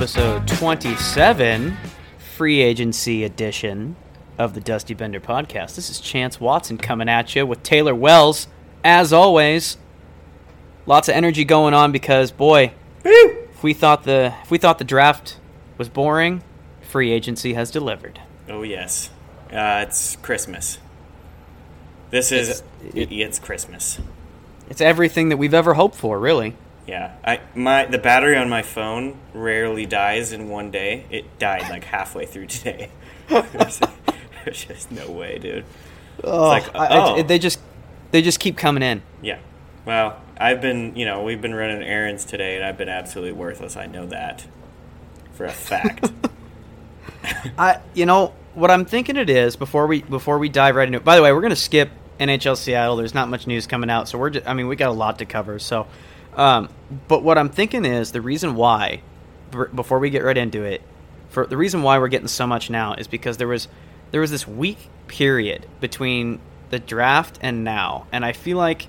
episode 27, free agency edition of the Dusty Bender podcast. This is Chance Watson coming at you with Taylor Wells, as always. Lots of energy going on because, boy, if we thought the if we thought the draft was boring, free agency has delivered. Oh yes, uh, it's Christmas. This is It's- it, it's Christmas. It's everything that we've ever hoped for, really. Yeah, I my the battery on my phone rarely dies in one day. It died like halfway through today. There's there's just no way, dude. Oh, like, I- I- oh. they just they just keep coming in. Yeah. Well, I've been, you know, we've been running errands today, and I've been absolutely worthless. I know that for a fact. I, you know, what I'm thinking it is before we before we dive right into it. By the way, we're gonna skip NHL Seattle. There's not much news coming out, so we're. Just, I mean, we got a lot to cover. So, um, but what I'm thinking is the reason why, b- before we get right into it, for the reason why we're getting so much now is because there was there was this week period between the draft and now, and I feel like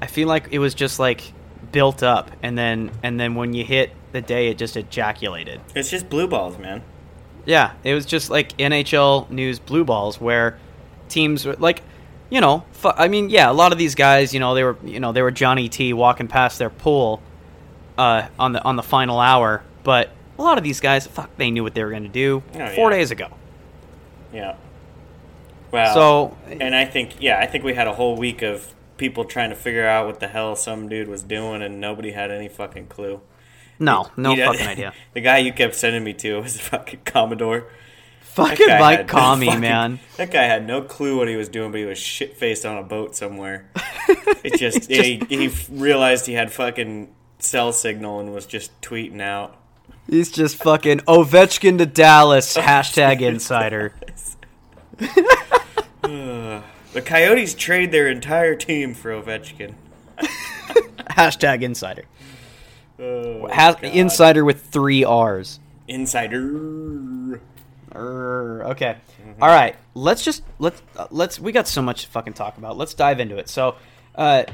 I feel like it was just like built up, and then and then when you hit the day, it just ejaculated. it's just blue balls, man. Yeah, it was just like NHL news blue balls where teams were like, you know, fu- I mean, yeah, a lot of these guys, you know, they were, you know, they were Johnny T walking past their pool uh, on the on the final hour, but a lot of these guys, fuck, they knew what they were going to do Oh, four yeah. days ago. Yeah. Well, So- and I think, yeah, I think we had a whole week of people trying to figure out what the hell some dude was doing, and nobody had any fucking clue. No, no You know, fucking idea. the guy you kept sending me to was fucking Commodore. Fucking Mike had no man. That guy had no clue what he was doing, but he was shit faced on a boat somewhere. It just, he, he realized he had fucking cell signal and was just tweeting out. He's just fucking Ovechkin to Dallas hashtag insider. The Coyotes trade their entire team for Ovechkin. hashtag insider. Oh, Has, insider with three R's. Insider. Err, okay. All right. Let's just let's uh, let's we got so much to fucking talk about. Let's dive into it. So, uh,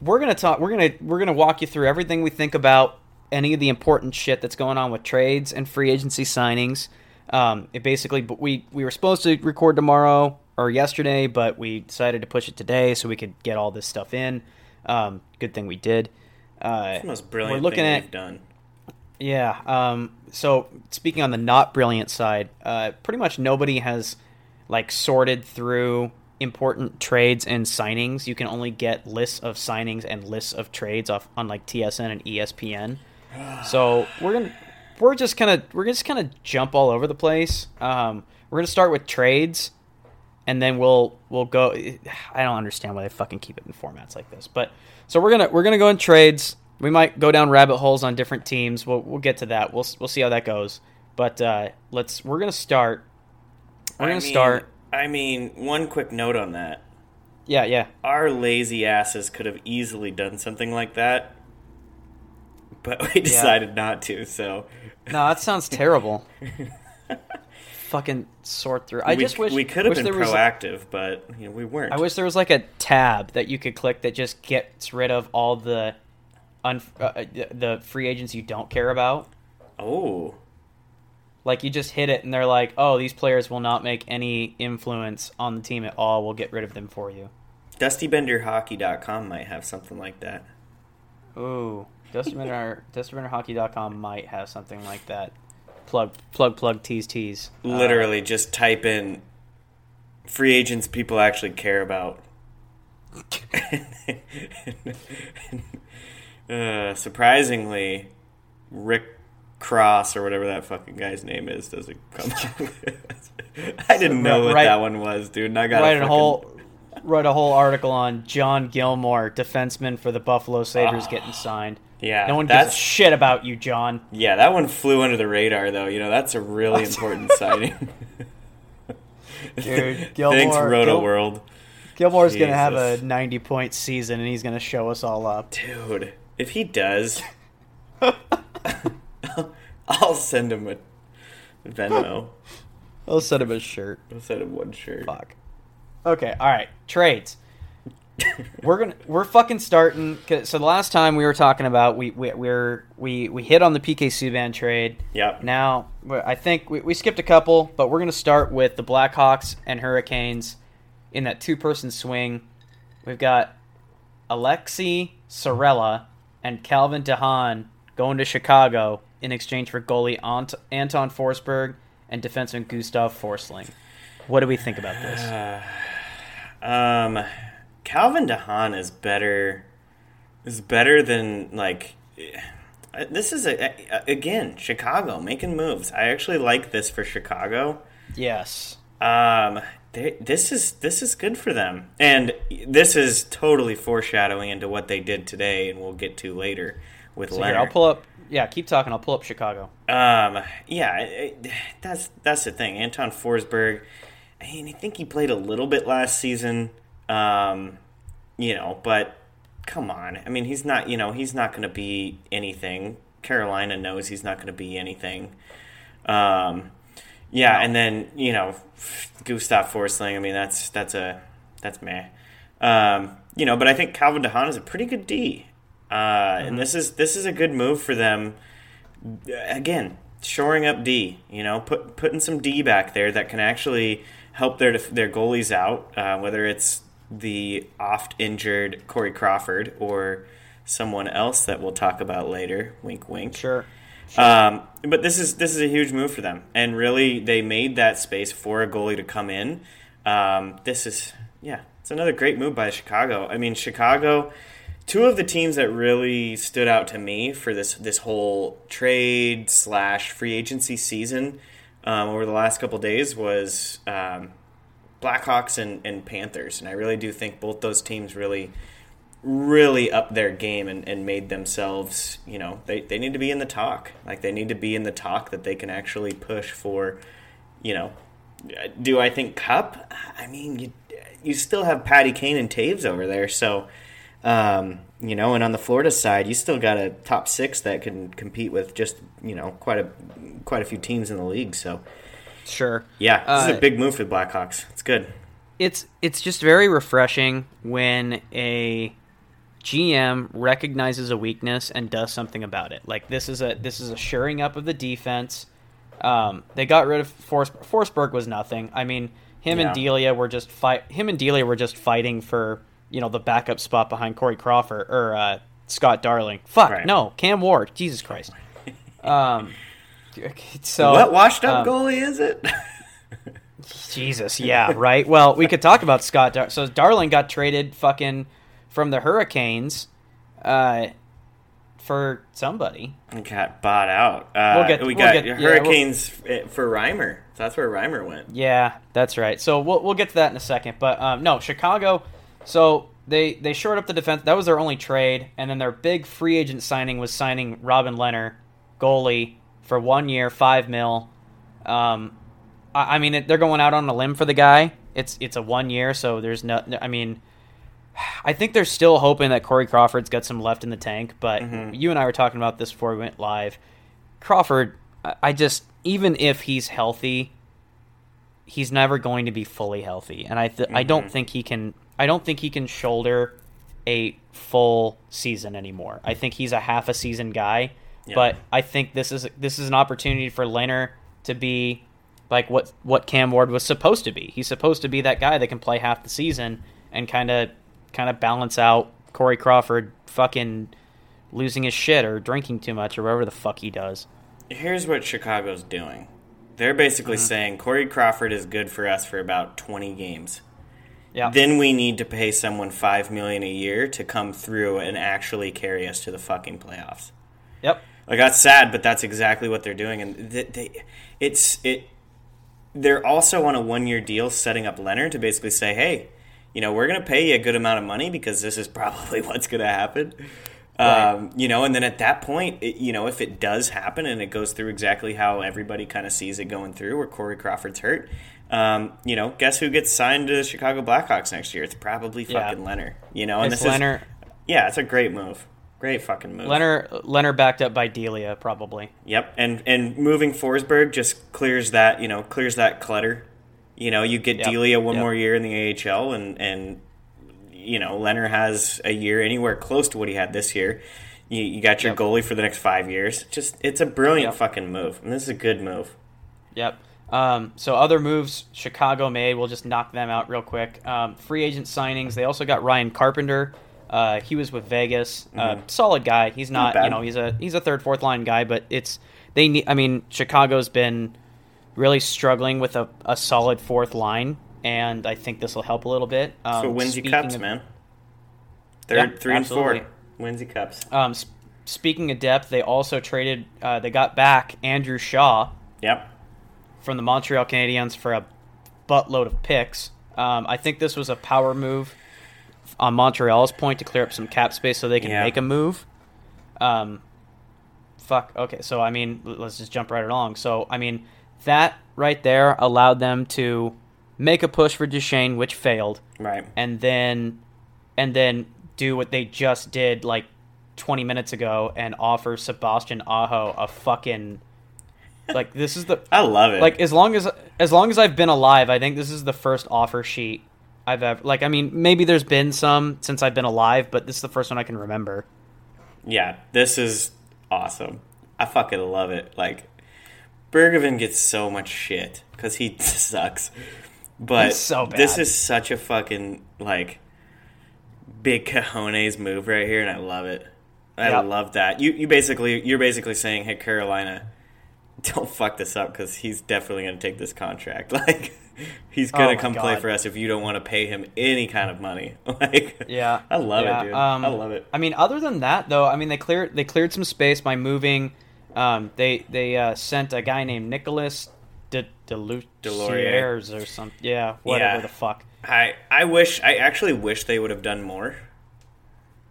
we're gonna talk. We're gonna we're gonna walk you through everything we think about any of the important shit that's going on with trades and free agency signings. Um, it basically, but we we were supposed to record tomorrow or yesterday, but we decided to push it today so we could get all this stuff in. Um, good thing we did. Uh, The most brilliant we're looking thing at we've done. Yeah. Um, so speaking on the not brilliant side, uh, pretty much nobody has like sorted through important trades and signings. You can only get lists of signings and lists of trades off on like TSN and ESPN. So we're gonna we're just kind of we're just kind of jump all over the place. Um, we're gonna start with trades, and then we'll we'll go. I don't understand why they fucking keep it in formats like this, but so we're gonna we're gonna go in trades. We might go down rabbit holes on different teams. We'll we'll get to that. We'll we'll see how that goes. But uh, let's we're gonna start. We're I gonna mean- start. I mean, one quick note on that. Yeah, yeah. Our lazy asses could have easily done something like that, but we decided not to. So No, that sounds terrible. Fucking sort through. I we, just wish we could have been proactive, but you know, we weren't. I wish there was like a tab that you could click that just gets rid of all the un- uh, the free agents you don't care about. oh, Like you just hit it and they're like, "Oh, these players will not make any influence on the team at all. We'll get rid of them for you." DustyBenderHockey.com might have something like that. Ooh, DustyBender, DustyBenderHockey.com might have something like that. Plug, plug, plug, tease, tease. Uh, Literally, just type in free agents people actually care about. uh, surprisingly, Rick Cross or whatever that fucking guy's name is doesn't come up. I didn't know what Right- that one was, dude. And I got write a fucking- whole write a whole article on John Gilmore, defenseman for the Buffalo Sabres, Ah. getting signed. Yeah, No one gives a that's shit about you, John. yeah. That one flew under the radar, though. You know, that's a really important signing. Dude, Thanks, Gilmore- Roto Gil- World. Gilmore's gonna have a ninety point season, and he's gonna show us all up. Dude, if he does, I'll send him a Venmo. I'll send him a shirt. I'll send him one shirt. Fuck. Okay, all right. Trades. we're gonna we're fucking starting. So the last time we were talking about we we we're, we we hit on the PK Subban trade. Yep. Now I think we, we skipped a couple, but we're gonna start with the Blackhawks and Hurricanes in that two person swing. We've got Aleksi Saarela and Calvin DeHaan going to Chicago in exchange for goalie Ant- Anton Forsberg and defenseman Gustav Forsling. What do we think about this? Um, Calvin DeHaan is better. Is better than like. uh, This is a, a- again Chicago making moves. I actually like this for Chicago. Yes. Um, they, this is this is good for them, and this is totally foreshadowing into what they did today, and we'll get to later with So here, Leonard. I'll pull up. Yeah, keep talking. I'll pull up Chicago. Um, yeah, it, it- that's that's the thing. Anton Forsberg, I mean, I think he played a little bit last season. Um, you know, but come on. I mean, he's not. You know, he's not going to be anything. Carolina knows he's not going to be anything. Um, yeah, and then you know, Gustav Forsling. I mean, that's that's a that's meh. Um, you know, but I think Calvin DeHaan is a pretty good D, uh, and this is this is a good move for them again, shoring up D. You know, put putting some D back there that can actually help their their goalies out. Uh, whether it's the oft injured Corey Crawford or someone else that we'll talk about later. Wink, wink. Sure. Um, but this is this is a huge move for them, and really they made that space for a goalie to come in. Um, this is yeah, it's another great move by Chicago. I mean, Chicago, two of the teams that really stood out to me for this this whole trade slash free agency season um, over the last couple days was um, Blackhawks and, and Panthers, and I really do think both those teams really really up their game and, and made themselves, you know, they, they need to be in the talk. Like they need to be in the talk that they can actually push for, you know, do I think Cup? I mean, you you still have Patty Kane and Toews over there, so um, you know, and on the Florida side, you still got a top six that can compete with just you know quite a quite a few teams in the league. So Sure. yeah, this is Uh, a big move for the Blackhawks. It's good. It's it's just very refreshing when a GM recognizes a weakness and does something about it. Like this is a this is a shoring up of the defense. Um, they got rid of Fors- Forsberg was nothing. I mean, him and Delia were just fight. Him and Delia were just fighting for you know the backup spot behind Corey Crawford or uh, Scott Darling. Fuck Right. no, Cam Ward. Jesus Christ. Um, so what washed up um, goalie is it? Jesus, yeah, right. Well, we could talk about Scott. Dar- so Darling got traded fucking from the Hurricanes uh, for somebody. got bought out. Uh, We'll get- we we'll got get- yeah, Hurricanes f for Reimer. That's where Reimer went. Yeah, that's right. So we'll we'll get to that in a second. But um, no, Chicago. So they they shored up the defense. That was their only trade, and then their big free agent signing was signing Robin Lehner, goalie, for one year, five mil. Um, I, I mean, it, they're going out on a limb for the guy. It's it's a one year, so there's no. I mean, I think they're still hoping that Corey Crawford's got some left in the tank. But mm-hmm. you and I were talking about this before we went live. Crawford, I- just even if he's healthy, he's never going to be fully healthy, and I th- I don't mm-hmm. think he can. I don't think he can shoulder a full season anymore. I think he's a half a season guy, Yeah. but I think this is this is an opportunity for Lehner to be like what what Cam Ward was supposed to be. He's supposed to be that guy that can play half the season and kind of kind of balance out Corey Crawford fucking losing his shit or drinking too much or whatever the fuck he does. Here's what Chicago's doing. They're basically Mm-hmm. saying Corey Crawford is good for us for about 20 games. Yeah. Then we need to pay someone five million a year to come through and actually carry us to the fucking playoffs. yep. Like that's sad, but that's exactly what they're doing, and they, they, it's it. They're also on a one-year deal, setting up Lehner to basically say, "Hey, you know, we're going to pay you a good amount of money because this is probably what's going to happen." Right. Um, you know, and then at that point, it, you know, if it does happen and it goes through exactly how everybody kind of sees it going through, where Corey Crawford's hurt, um, you know, guess who gets signed to the Chicago Blackhawks next year? It's probably Yeah. fucking Lehner. You know, and It's this Lehner. is yeah, it's a great move, great fucking move. Lehner Lehner backed up by Delia probably. Yep, and and moving Forsberg just clears that you know clears that clutter. You know, you get Yep, Delia one yep. more year in the AHL, and and you know, Lehner has a year anywhere close to what he had this year. You, you got your Yep. goalie for the next five years. Just it's a brilliant fucking move, and this is a good move. Yep. Um, so other moves Chicago made, we'll just knock them out real quick. Um, free agent signings. They also got Ryan Carpenter. Uh, he was with Vegas. Uh, solid guy. He's not, Mm-hmm. you know, he's a he's a third fourth line guy, but it's they need. I mean, Chicago's been really struggling with a, a solid fourth line, and I think this will help a little bit. Um, So wins cups, of- man. Third, Yeah, three and four wins cups. Um, sp- speaking of depth, they also traded. Uh, they got back Andrew Shaw. Yep. from the Montreal Canadiens for a buttload of picks. Um, I think this was a power move on Montreal's point to clear up some cap space so they can Yeah. make a move. Um, fuck. Okay, so I mean, let's just jump right along. So I mean, that right there allowed them to make a push for Duchene, which failed, Right. and then and then do what they just did like 20 minutes ago and offer Sebastian Aho a fucking like this is the I love it. like as long as as long as I've been alive, I think this is the first offer sheet I've ever like. I mean, maybe there's been some since I've been alive, but this is the first one I can remember. yeah, this is awesome. I fucking love it. Like, Bergevin gets so much shit because he sucks. But so this is such a fucking like big cojones move right here, and I love it. I Yep. love that. You you basically you're basically saying, hey Carolina, don't fuck this up because he's definitely going to take this contract. Like he's going Oh to my come play for us if you don't want to pay him any kind of money. Like Yeah, I love yeah, it, dude. um, I love it. I mean, other than that, though, I mean they cleared they cleared some space by moving. Um, they they uh, sent a guy named Nicholas De Deslauriers or something. Yeah, whatever Yeah. the fuck. I I wish I actually wish they would have done more.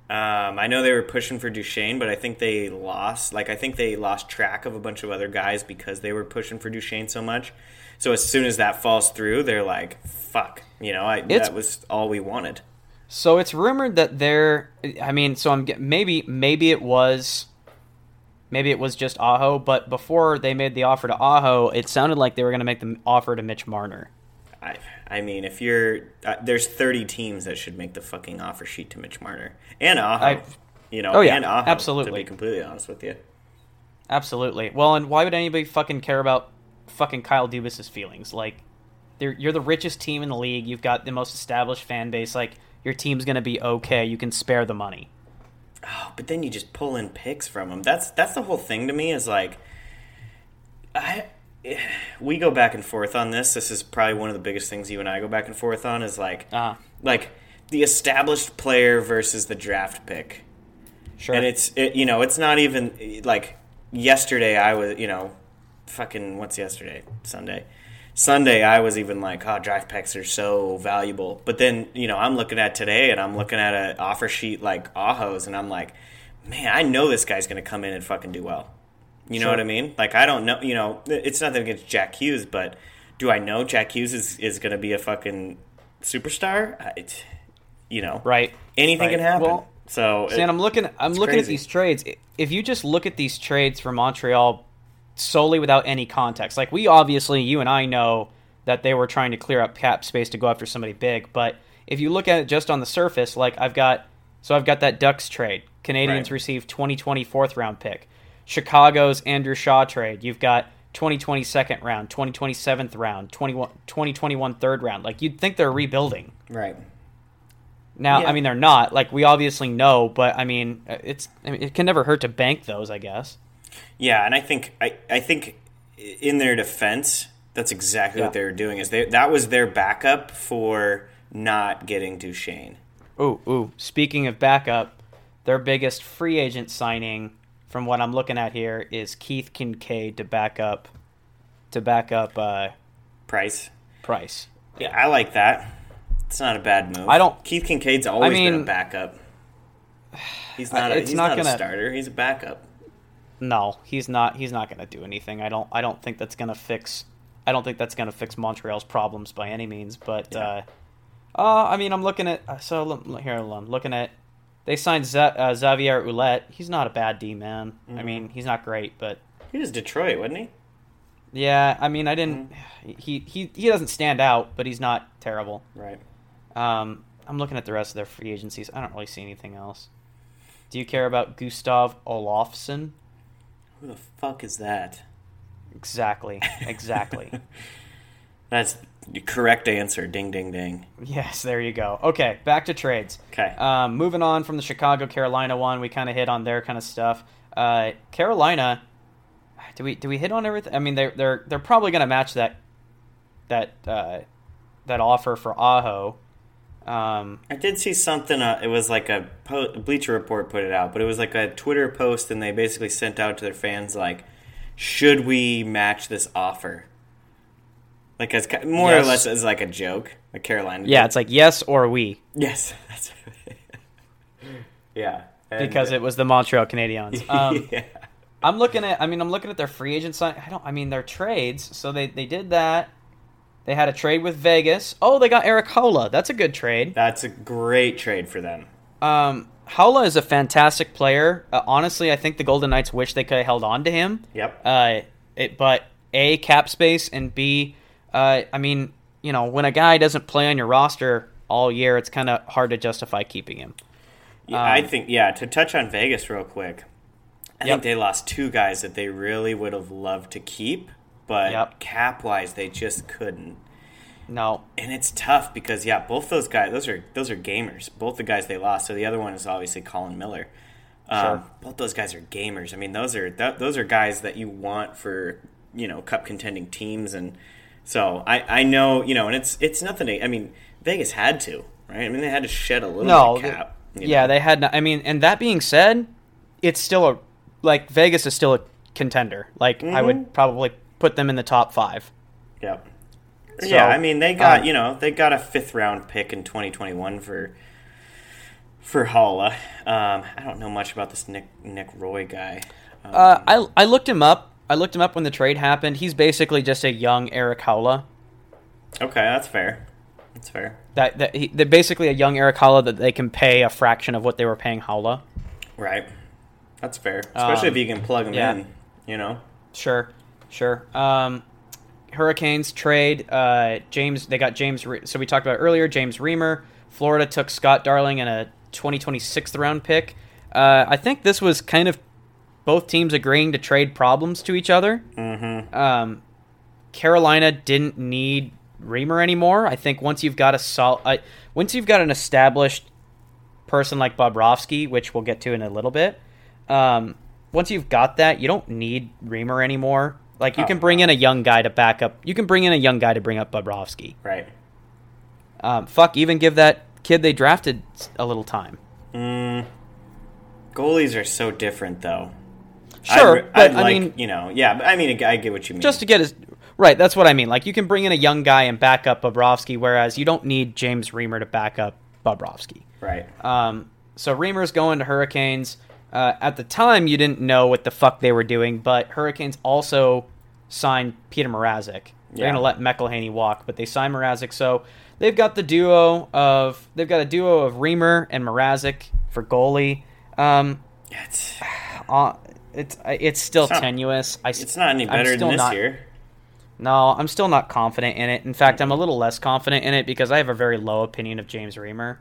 Um, I know they were pushing for Duchene, but I think they lost. Like I think they lost track of a bunch of other guys because they were pushing for Duchene so much. So as soon as that falls through, they're like, "Fuck," you know. I, that was all we wanted. So it's rumored that they're. I mean, so I'm maybe maybe it was, maybe it was just Aho. But before they made the offer to Aho, it sounded like they were going to make the offer to Mitch Marner. I I mean, if you're uh, there's 30 teams that should make the fucking offer sheet to Mitch Marner and Aho. I- you know, Oh, yeah, and Aho. To be completely honest with you. Absolutely. Well, and why would anybody fucking care about fucking Kyle Dubas's feelings? Like, they're, you're the richest team in the league. You've got the most established fan base. Like, your team's going to be okay. You can spare the money. Oh, but then you just pull in picks from them. That's that's the whole thing to me. Is like, I we go back and forth on this. This is probably one of the biggest things you and I go back and forth on. Is like, Uh, like the established player versus the draft pick. sure. And it's it, you know it's not even like yesterday I was you know fucking what's yesterday Sunday Sunday I was even like oh draft picks are so valuable but then you know I'm looking at today and I'm looking at an offer sheet like Aho's and I'm like man I know this guy's gonna come in and fucking do well you know Sure. what I mean like I don't know you know it's nothing against Jack Hughes but do I know Jack Hughes is, is gonna be a fucking superstar it, you know right. anything Right. can happen Well, so See, and I'm looking. I'm looking at these trades. If you just look at these trades for Montreal solely without any context, like we obviously, you and I know that they were trying to clear up cap space to go after somebody big. But if you look at it just on the surface, like I've got, so I've got that Ducks trade. Canadiens Right. received 2020 fourth round pick. Chicago's Andrew Shaw trade. You've got 2020 second round, 2020 seventh round, 21, 2021 third round. Like you'd think they're rebuilding. right Now, Yeah. I mean, they're not. Like we obviously know, but I mean, uh, it's. I mean, it can never hurt to bank those. I guess. Yeah, and I think I, I think in their defense, that's exactly Yeah. what they were doing. Is they that was their backup for not getting Duchene. Ooh, ooh. Speaking of backup, their biggest free agent signing, from what I'm looking at here, is Keith Kinkaid to back up, to back up uh, Price. Price. Yeah, I like that. It's not a bad move. I don't- Keith Kinkaid's always been a backup. He's not. A, he's not not, gonna- a starter. He's a backup. No, he's not. He's not going to do anything. I don't. I don't think that's going to fix. I don't think that's going to fix Montreal's problems by any means. But uh, uh, I mean, I'm looking at. uh, So look- here, I'm looking at. They signed Z- uh, Xavier Ouellet. He's not a bad D man. I mean, he's not great, but He was Detroit, wasn't he? yeah. I mean, I didn't. He he he doesn't stand out, but he's not terrible. Right. Um, I'm looking at the rest of their free agencies. I don't really see anything else. Do you care about Gustav Olofsson? Who the fuck is that? Exactly. Exactly. That's the correct answer. Ding, ding, ding. yes, there you go. Okay, back to trades. Okay. Um, moving on from the Chicago Carolina one, we kind of hit on their kind of stuff. Uh, Carolina, do we do we hit on everything? I mean, they're they're they're probably going to match that that uh, that offer for Aho. Um, I did see something. Uh, it was like a po- Bleacher Report put it out, but it was like a Twitter post, and they basically sent out to their fans like, "Should we match this offer?" Like as more or less as like a joke, like Carolina. yeah, did. it's like yes or we yes, that's yeah, because it was the Montreal Canadiens. Um, yeah, I'm looking at. I mean, I'm looking at their free agent sign. I don't. I mean, their trades. So they they did that. They had a trade with Vegas. Oh, they got Eric Haula. That's a good trade. that's a great trade for them. Um, Haula is a fantastic player. Uh, honestly, I think the Golden Knights wish they could have held on to him. Yep. Uh, it, but a cap space and b, uh, I mean, you know, when a guy doesn't play on your roster all year, it's kind of hard to justify keeping him. Yeah, I Um, think yeah. To touch on Vegas real quick, I Yep. think they lost two guys that they really would have loved to keep, but Yep. cap wise they just couldn't. No, And it's tough because yeah, both those guys those are those are gamers. Both the guys they lost. So the other one is obviously Colin Miller. Um, Sure. Both those guys are gamers. I mean, those are that, those are guys that you want for you know cup contending teams, and so I I know you know, and it's it's nothing. To, I mean, Vegas had to right. I mean, they had to shed a little no, bit of cap. yeah, know. they had. No, I mean, and that being said, it's still a like Vegas is still a contender. Like I Mm-hmm. would probably put them in the top five. Yep. So, yeah, I mean they got um, you know they got a fifth round pick in 2021 for for Haula. Um, I don't know much about this Nick Nick Roy guy. Um, Uh, I I looked him up. I looked him up when the trade happened. He's basically just a young Eric Haula. okay, that's fair. That's fair. That that he, they're basically a young Eric Haula that they can pay a fraction of what they were paying Haula. Right. That's fair. Especially Um, if you can plug him yeah. in. You know. Sure, sure. Um, Hurricanes trade uh, James. They got James. Re- so we talked about earlier. James Reimer. Florida took Scott Darling and a 2026 round pick. Uh, I think this was kind of both teams agreeing to trade problems to each other. Mm-hmm. Um, Carolina didn't need Reimer anymore. I think once you've got a sol- uh, once you've got an established person like Bobrovsky, which we'll get to in a little bit, um, once you've got that, you don't need Reimer anymore. Like you Oh, can bring in a young guy to back up. You can bring in a young guy to bring up Bobrovsky. Right. Um, fuck, even give that kid they drafted a little time. Mm, goalies are so different, though. Sure, I'd, but I'd I mean, you know, yeah. But I mean, I get what you mean. just to get his right. That's what I mean. Like you can bring in a young guy and back up Bobrovsky, whereas you don't need James Reimer to back up Bobrovsky. right. Um, so Reimer's going to Hurricanes. Uh, at the time, you didn't know what the fuck they were doing, but Hurricanes also signed Peter Mrazek. They're Yeah. going to let McElhinney walk, but they signed Mrazek. So they've got the duo of they've got a duo of Reimer and Mrazek for goalie. Um, it's, uh, it's it's still It's not- tenuous. I, it's not any better than this not- year. No, I'm still not confident in it. In fact, I'm a little less confident in it because I have a very low opinion of James Reimer.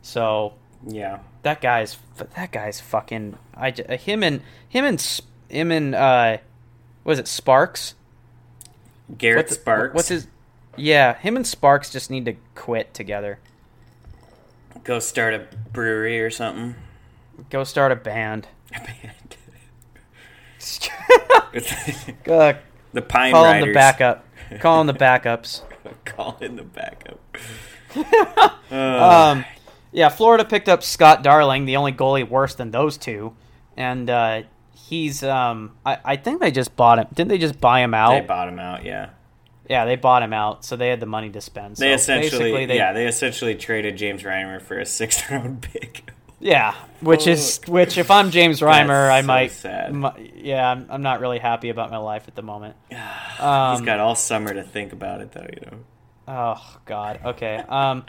So Yeah. that guy's that guy's fucking. I uh, him and him and him and uh, was it Sparks? Garrett What's- Sparks. What's his? Yeah, him and Sparks just need to quit together. Go start a brewery or something. Go start a band. It's- uh, the Pine call Riders. him the backup. Call him the backups. Call in the backup. Um, yeah, Florida picked up Scott Darling, the only goalie worse than those two, and uh, he's. Um, I, I think they just bought him. Didn't they just buy him out? They bought him out. Yeah. yeah, they bought him out, so they had the money to spend. They essentially, they, yeah, they essentially traded James Reimer for a sixth round pick. Yeah, which is which. If I'm James Reimer, I so might. sad. mi- yeah, I'm, I'm not really happy about my life at the moment. He's Um, got all summer to think about it, though. You know. Oh God. Okay. Um,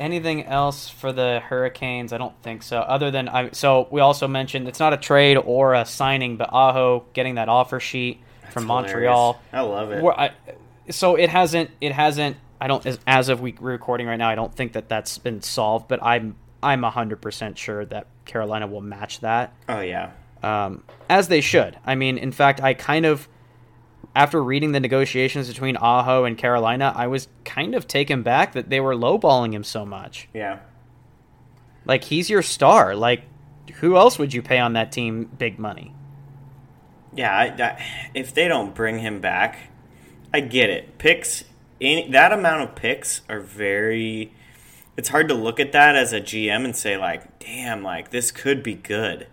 anything else for the Hurricanes? I don't think so. Other than I. So we also mentioned it's not a trade or a signing, but Aho getting that offer sheet from It's Montreal. I love it. I, so it hasn't it hasn't I don't as, as of we recording right now. I don't think that that's been solved, but I'm I'm hundred percent sure that Carolina will match that. Oh yeah, um, as they should. I mean, in fact, I kind of after reading the negotiations between Aho and Carolina, I was kind of taken back that they were lowballing him so much. Yeah. Like he's your star. Like who else would you pay on that team big money? Yeah, I, I, if they don't bring him back, I get it. Picks any, that amount of picks are very. It's hard to look at that as a GM and say like, "Damn, like this could be good."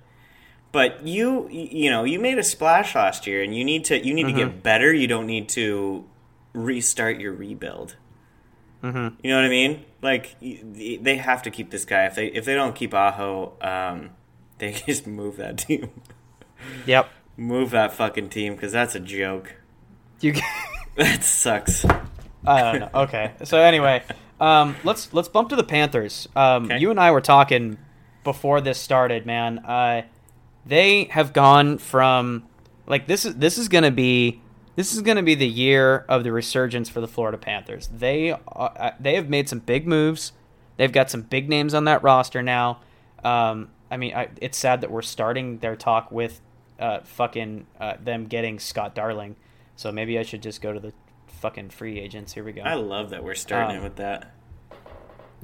But you, you know, you made a splash last year, and you need to you need mm-hmm. to get better. You don't need to restart your rebuild. Mm-hmm. You know what I mean? Like they have to keep this guy. If they if they don't keep Aho, um, they just move that team. Yep. move that fucking team because that's a joke. You. that sucks. I don't know. Okay. So anyway, um, let's let's bump to the Panthers. Um, okay. You and I were talking before this started, man. Uh, they have gone from like this is this is gonna be this is gonna be the year of the resurgence for the Florida Panthers. They uh, they have made some big moves. They've got some big names on that roster now. Um, I mean, I, it's sad that we're starting their talk with uh, fucking uh, them getting Scott Darling. So maybe I should just go to the fucking free agents. Here we go. I love that we're starting um, with that.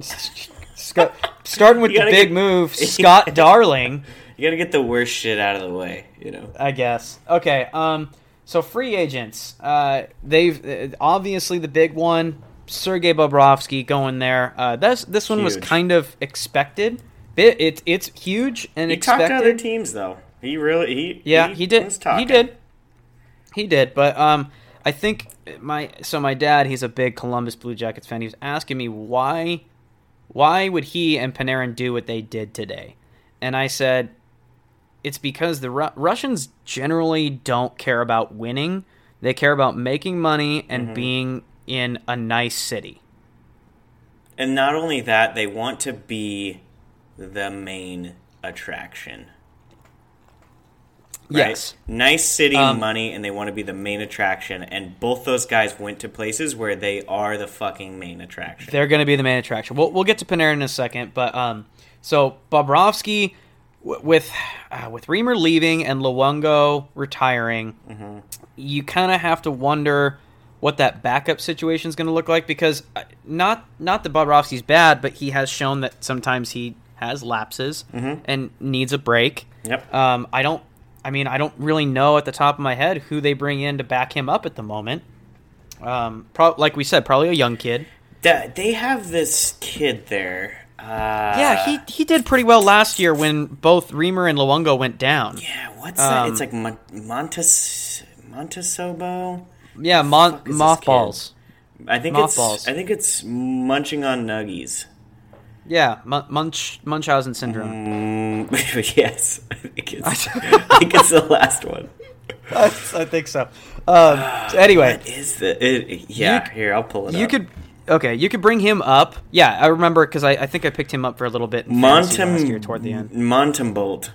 Scott, starting with the big get, move, Scott Darling. You got to get the worst shit out of the way, you know. I guess. Okay. Um. So free agents. Uh. They've uh, obviously the big one, Sergei Bobrovsky going there. Uh. This this one huge. was kind of expected. It, it it's huge and he expected. talked to other teams though. He really he yeah he, he did he did he did. But um, I think my so my dad he's a big Columbus Blue Jackets fan. He was asking me why why would he and Panarin do what they did today, and I said it's because the Ru- Russians generally don't care about winning. They care about making money and mm-hmm. being in a nice city. And not only that, they want to be the main attraction. Right? Yes. Nice city, um, money, and they want to be the main attraction. And both those guys went to places where they are the fucking main attraction. They're going to be the main attraction. We'll, we'll get to Panarin in a second, but um, so Bobrovsky with uh, with Reimer leaving and Luongo retiring, mm-hmm. you kind of have to wonder what that backup situation is going to look like because uh, not not that Bobrovsky's bad, but he has shown that sometimes he has lapses mm-hmm. and needs a break. Yep. Um, I don't. I mean, I don't really know at the top of my head who they bring in to back him up at the moment. Um, pro- like we said, probably a young kid. They have this kid there uh, yeah, he he did pretty well last year when both Reimer and Luongo went down. Yeah, what's um, that? It's like Mon- Montes Montesobo. Yeah, mon- mothballs. I think mothballs. it's I think it's munching on nuggies. Yeah, M- Munch Munchausen syndrome. Mm, yes, I think it's I think it's the last one. I, I think so. Um, anyway, what is the? It, yeah, you, here I'll pull it. You up. could Okay, you could bring him up. Yeah, I remember because I, I think I picked him up for a little bit Montem, year toward the end. Montembeault.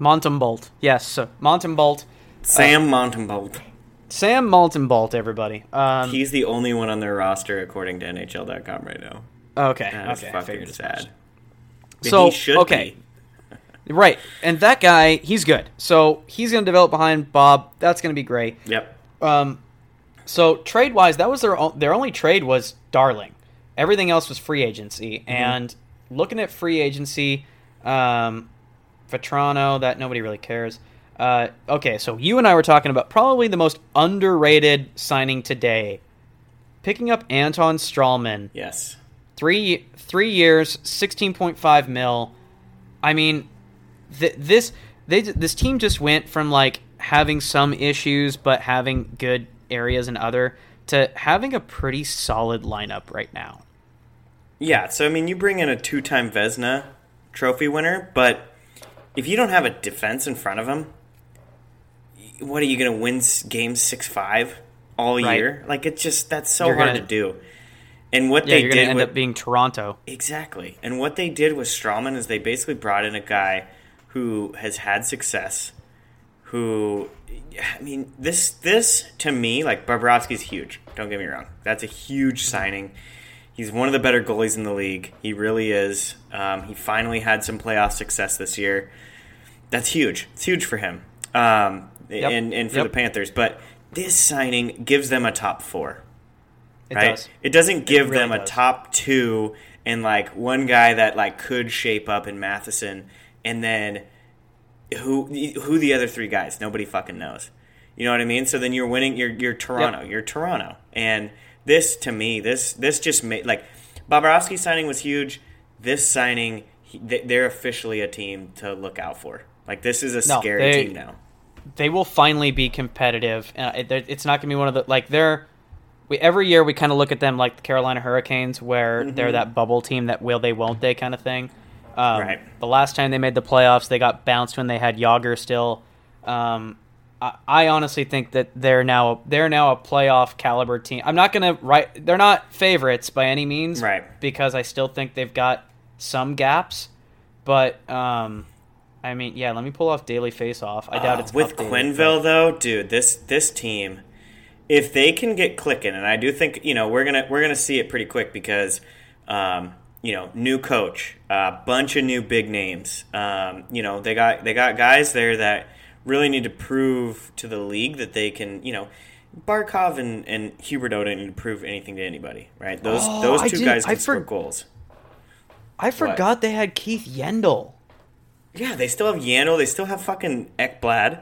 Montembeault. Yes, so Montembeault. Sam uh, Montembeault. Sam Montembeault, everybody. Um, He's the only one on their roster according to NHL.com right now. Okay, that okay. fucking sad. So, okay. right, and that guy, he's good. So he's going to develop behind Bob. That's going to be great. Yep. Um, so trade wise, that was their their only trade was Darling. Everything else was free agency. Mm-hmm. And looking at free agency, um, Vatrano, that nobody really cares. Uh, okay, so you and I were talking about probably the most underrated signing today. Picking up Anton Stralman. Yes. Three three years, sixteen point five mil. I mean, th- this they this team just went from like having some issues but having good areas and other to having a pretty solid lineup right now. Yeah, so I mean, you bring in a two-time Vezina trophy winner, but if you don't have a defense in front of him, what are you going to win games six five all right. year? Like it's just that's so you're hard gonna, to do. And what yeah, they you're did end with, up being Toronto exactly. And what they did with Stralman is they basically brought in a guy who has had success, who I mean, this this to me, like Bobrovsky's huge. Don't get me wrong. That's a huge signing. He's one of the better goalies in the league. He really is. Um, he finally had some playoff success this year. That's huge. It's huge for him um, Yep. and, and for Yep. the Panthers. But this signing gives them a top four It right? does. It doesn't give really them a top two and like one guy that like could shape up in Matheson, and then who who the other three guys? Nobody fucking knows. You know what I mean? So then you're winning. You're you're Toronto. You're Toronto, and this to me, this this just made like Bobrovsky signing was huge. This signing, he, they- they're officially a team to look out for. Like this is a No, scary they- team now. they will finally be competitive. Uh, it, it's not going to be one of the like they're. We, every year we kind of look at them like the Carolina Hurricanes, where they're that bubble team that will they won't they kind of thing. Um, Right. The last time they made the playoffs, they got bounced when they had Jagr still. Um, I, I honestly think that they're now they're now a playoff caliber team. I'm not going to write. They're not favorites by any means, Right. Because I still think they've got some gaps, but um, I mean, yeah. Let me pull off daily face off. I doubt Uh, it's with updated, Quenneville though, dude. This this team, if they can get clicking, and I do think you know we're gonna we're gonna see it pretty quick because um, you know new coach, a bunch of new big names. Um, you know they got they got guys there that really need to prove to the league that they can you know. Barkov and, and Hubert don't need to prove anything to anybody, right? Those Oh, those two didn't- guys I can score for- goals. I forgot they had Keith Yandle. Yeah, they still have Yano. They still have fucking Ekblad.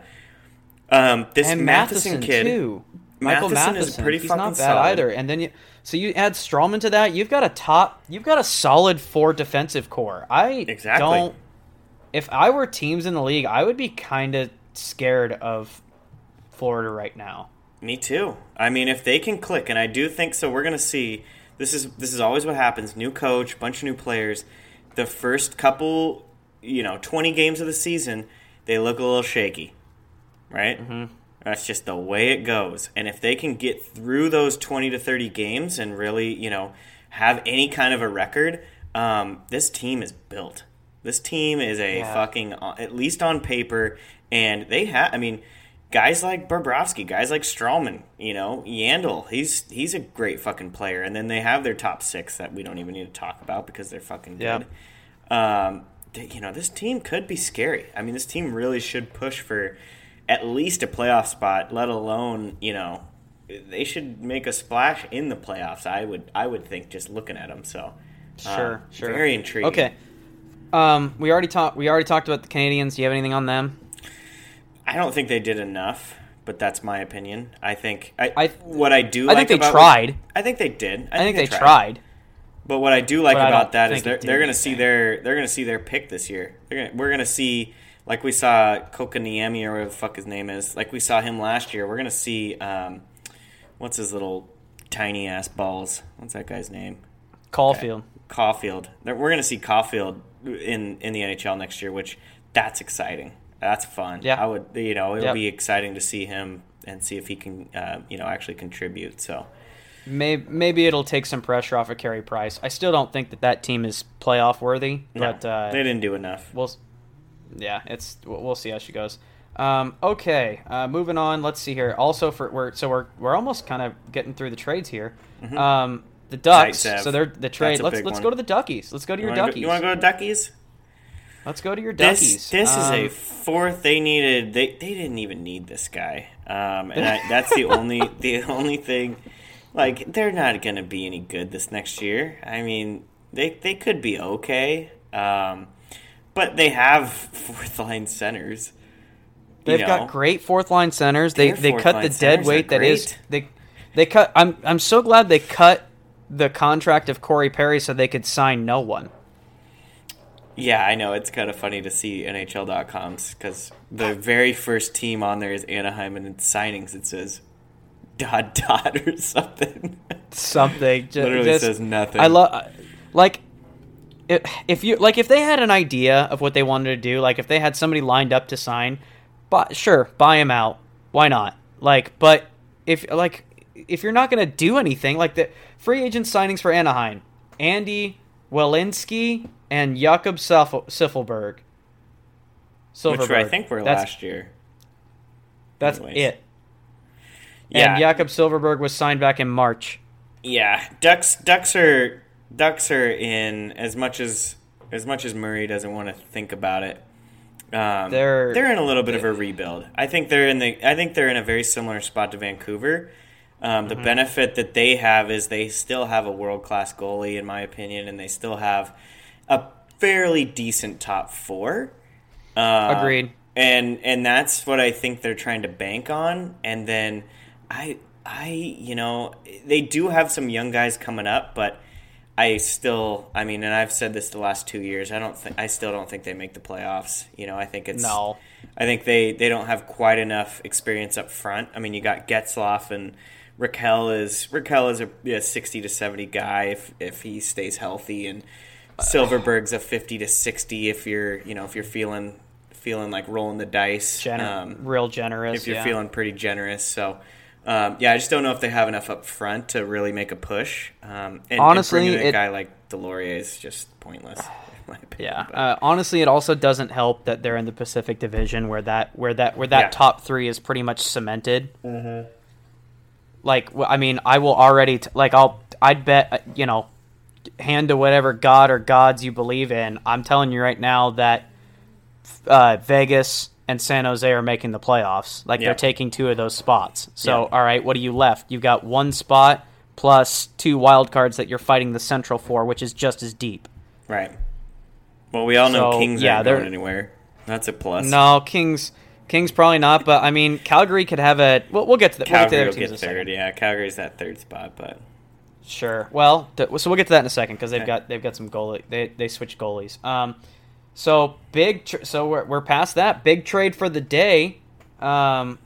Um, this Matheson, Matheson, kid, too. Michael Matheson Matheson, is pretty he's fucking not bad solid. either. And then you, so you add Stralman to that, you've got a top, you've got a solid four defensive core. I Exactly. don't. If I were teams in the league, I would be kind of scared of Florida right now. Me too. I mean, if they can click, and I do think so, we're gonna see. This is this is always what happens. New coach, bunch of new players. The first couple, you know, twenty games of the season, they look a little shaky, right? Mm-hmm. That's just the way it goes. And if they can get through those twenty to thirty games and really, you know, have any kind of a record, um, this team is built. This team is a Yeah. fucking, uh, at least on paper, and they have. I mean, guys like Bobrovsky, guys like Stralman, you know, Yandle, he's he's a great fucking player. And then they have their top six that we don't even need to talk about because they're fucking Yeah. good. Um, th- you know, this team could be scary. I mean, this team really should push for at least a playoff spot, let alone you know. They should make a splash in the playoffs. I would, I would think, just looking at them. So, uh, Sure, sure. very intriguing. Okay. Um, we already talked. We already talked about the Canadiens. Do you have anything on them? I don't think they did enough, but that's my opinion. I think I, I- what I do. I like think they about- tried. I think they did. I, think, they tried. But what I do like But about that is they're they're going to see their they're going to see their pick this year. They're gonna, we're going to see like we saw Kotkaniemi or whatever the fuck his name is. Like we saw him last year. We're going to see um, what's his little tiny ass balls. What's that guy's name? Caufield. Caufield. We're going to see Caufield in in the NHL next year, which that's exciting. That's fun. Yeah. I would you know it'll Yep. be exciting to see him and see if he can uh, you know actually contribute. So Maybe, maybe it'll take some pressure off of Carey Price. I still don't think that that team is playoff worthy, no, but uh, they didn't do enough. we'll yeah it's we'll see how she goes um, okay uh, moving on let's see here also for we're so we're we're almost kind of getting through the trades here um, the ducks Zaitsev. so they're the trade let's let's one. go to the duckies let's go to You your wanna go- duckies you want to go to Duckies? let's go to your duckies This this is a Um, fourth. They needed. They they didn't even need this guy. Um, and I, that's the only the only thing. Like they're not going to be any good this next year. I mean, they they could be okay. Um, but they have fourth line centers. they've know. got great fourth line centers they they cut the dead weight that is they they cut I'm I'm so glad they cut the contract of Corey Perry so they could sign no one Yeah, I know it's kind of funny to see NHL.com's because the very first team on there is Anaheim, and in signings it says dot dot or something. something ju- Literally just- says nothing. I love like if you like if they had an idea of what they wanted to do, like if they had somebody lined up to sign, but sure, buy him out. Why not? Like, but if like if you're not going to do anything, like the free agent signings for Anaheim, Andy Welinski and Jakob Siffel- Siffelberg. which I think were That's- last year. That's Anyways. it. Yeah. And Jakob Silfverberg was signed back in March. Yeah, Ducks Ducks are Ducks are in as much as as much as Murray doesn't want to think about it. Um, They're- they're in a little bit of a rebuild. I think they're in the I think they're in a very similar spot to Vancouver. Um, the benefit that they have is they still have a world class goalie, in my opinion, and they still have a fairly decent top four. Uh, Agreed. And and that's what I think they're trying to bank on. And then I I you know they do have some young guys coming up, but I still I mean, and I've said this the last two years. I don't think I still don't think they make the playoffs. You know, I think it's No. I think they they don't have quite enough experience up front. I mean, you got Getzlaf and Rakell is Rakell is a, a sixty to seventy guy if if he stays healthy, and Silfverberg's a fifty to sixty if you're you know if you're feeling feeling like rolling the dice. Gener- um, real generous. if you're yeah. feeling pretty generous. So, um, yeah, I just don't know if they have enough up front to really make a push. Um, and, Honestly, and bringing a it- guy like Deslauriers is just pointless. In my opinion. Yeah. Uh, honestly, it also doesn't help that they're in the Pacific Division, where that where that where that Yeah. top three is pretty much cemented. Like, I mean, I will already t- like I'll I'd bet uh, you know, hand to whatever god or gods you believe in. I'm telling you right now that uh, Vegas and San Jose are making the playoffs. Like they're taking two of those spots. So, all right, what do you left? You've got one spot plus two wild cards that you're fighting the Central for, which is just as deep. right. Well, we all know So, Kings yeah, aren't going anywhere. That's a plus. No, Kings. Kings probably not, but I mean, Calgary could have a. Well, we'll get to that. We'll Calgary get will to teams get third. Yeah, Calgary's that third spot, but Sure. Well, so we'll get to that in a second because they've Okay. got they've got some goalie. They they switched goalies. Um, so big. Tr- so we're we're past that big trade for the day. Um,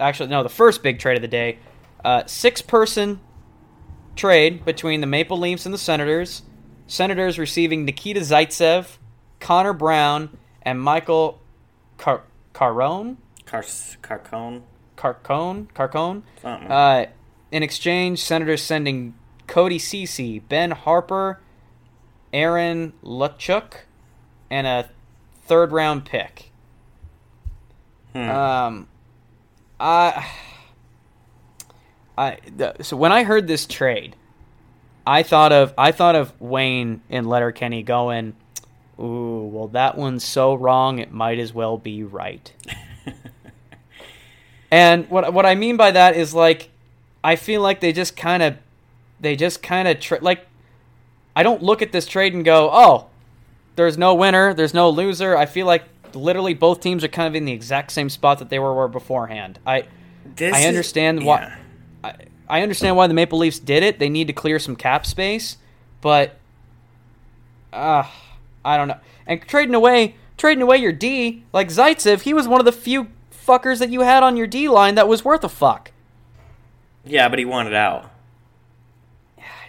actually, no, the first big trade of the day. Uh, six person trade between the Maple Leafs and the Senators. Senators receiving Nikita Zaitsev, Connor Brown, and Michael Car- Carone. Car- Carcone. Carcone, Carcone. Uh, in exchange, Senators sending Cody Cece, Ben Harpur, Aaron Luchuk, and a third round pick. Hmm. Um, I, I the, so when I heard this trade, I thought of I thought of Wayne in Letterkenny going, "Ooh, well that one's so wrong, it might as well be right." And what what I mean by that is like I feel like they just kind of they just kind of tra- like I don't look at this trade and go, "Oh, there's no winner, there's no loser." I feel like literally both teams are kind of in the exact same spot that they were, were beforehand. I This I is- understand why yeah. I, I understand why the Maple Leafs did it. They need to clear some cap space, but uh, I don't know. And trading away trading away your D, like Zaitsev, he was one of the few fuckers that you had on your D line that was worth a fuck. Yeah, but he wanted out.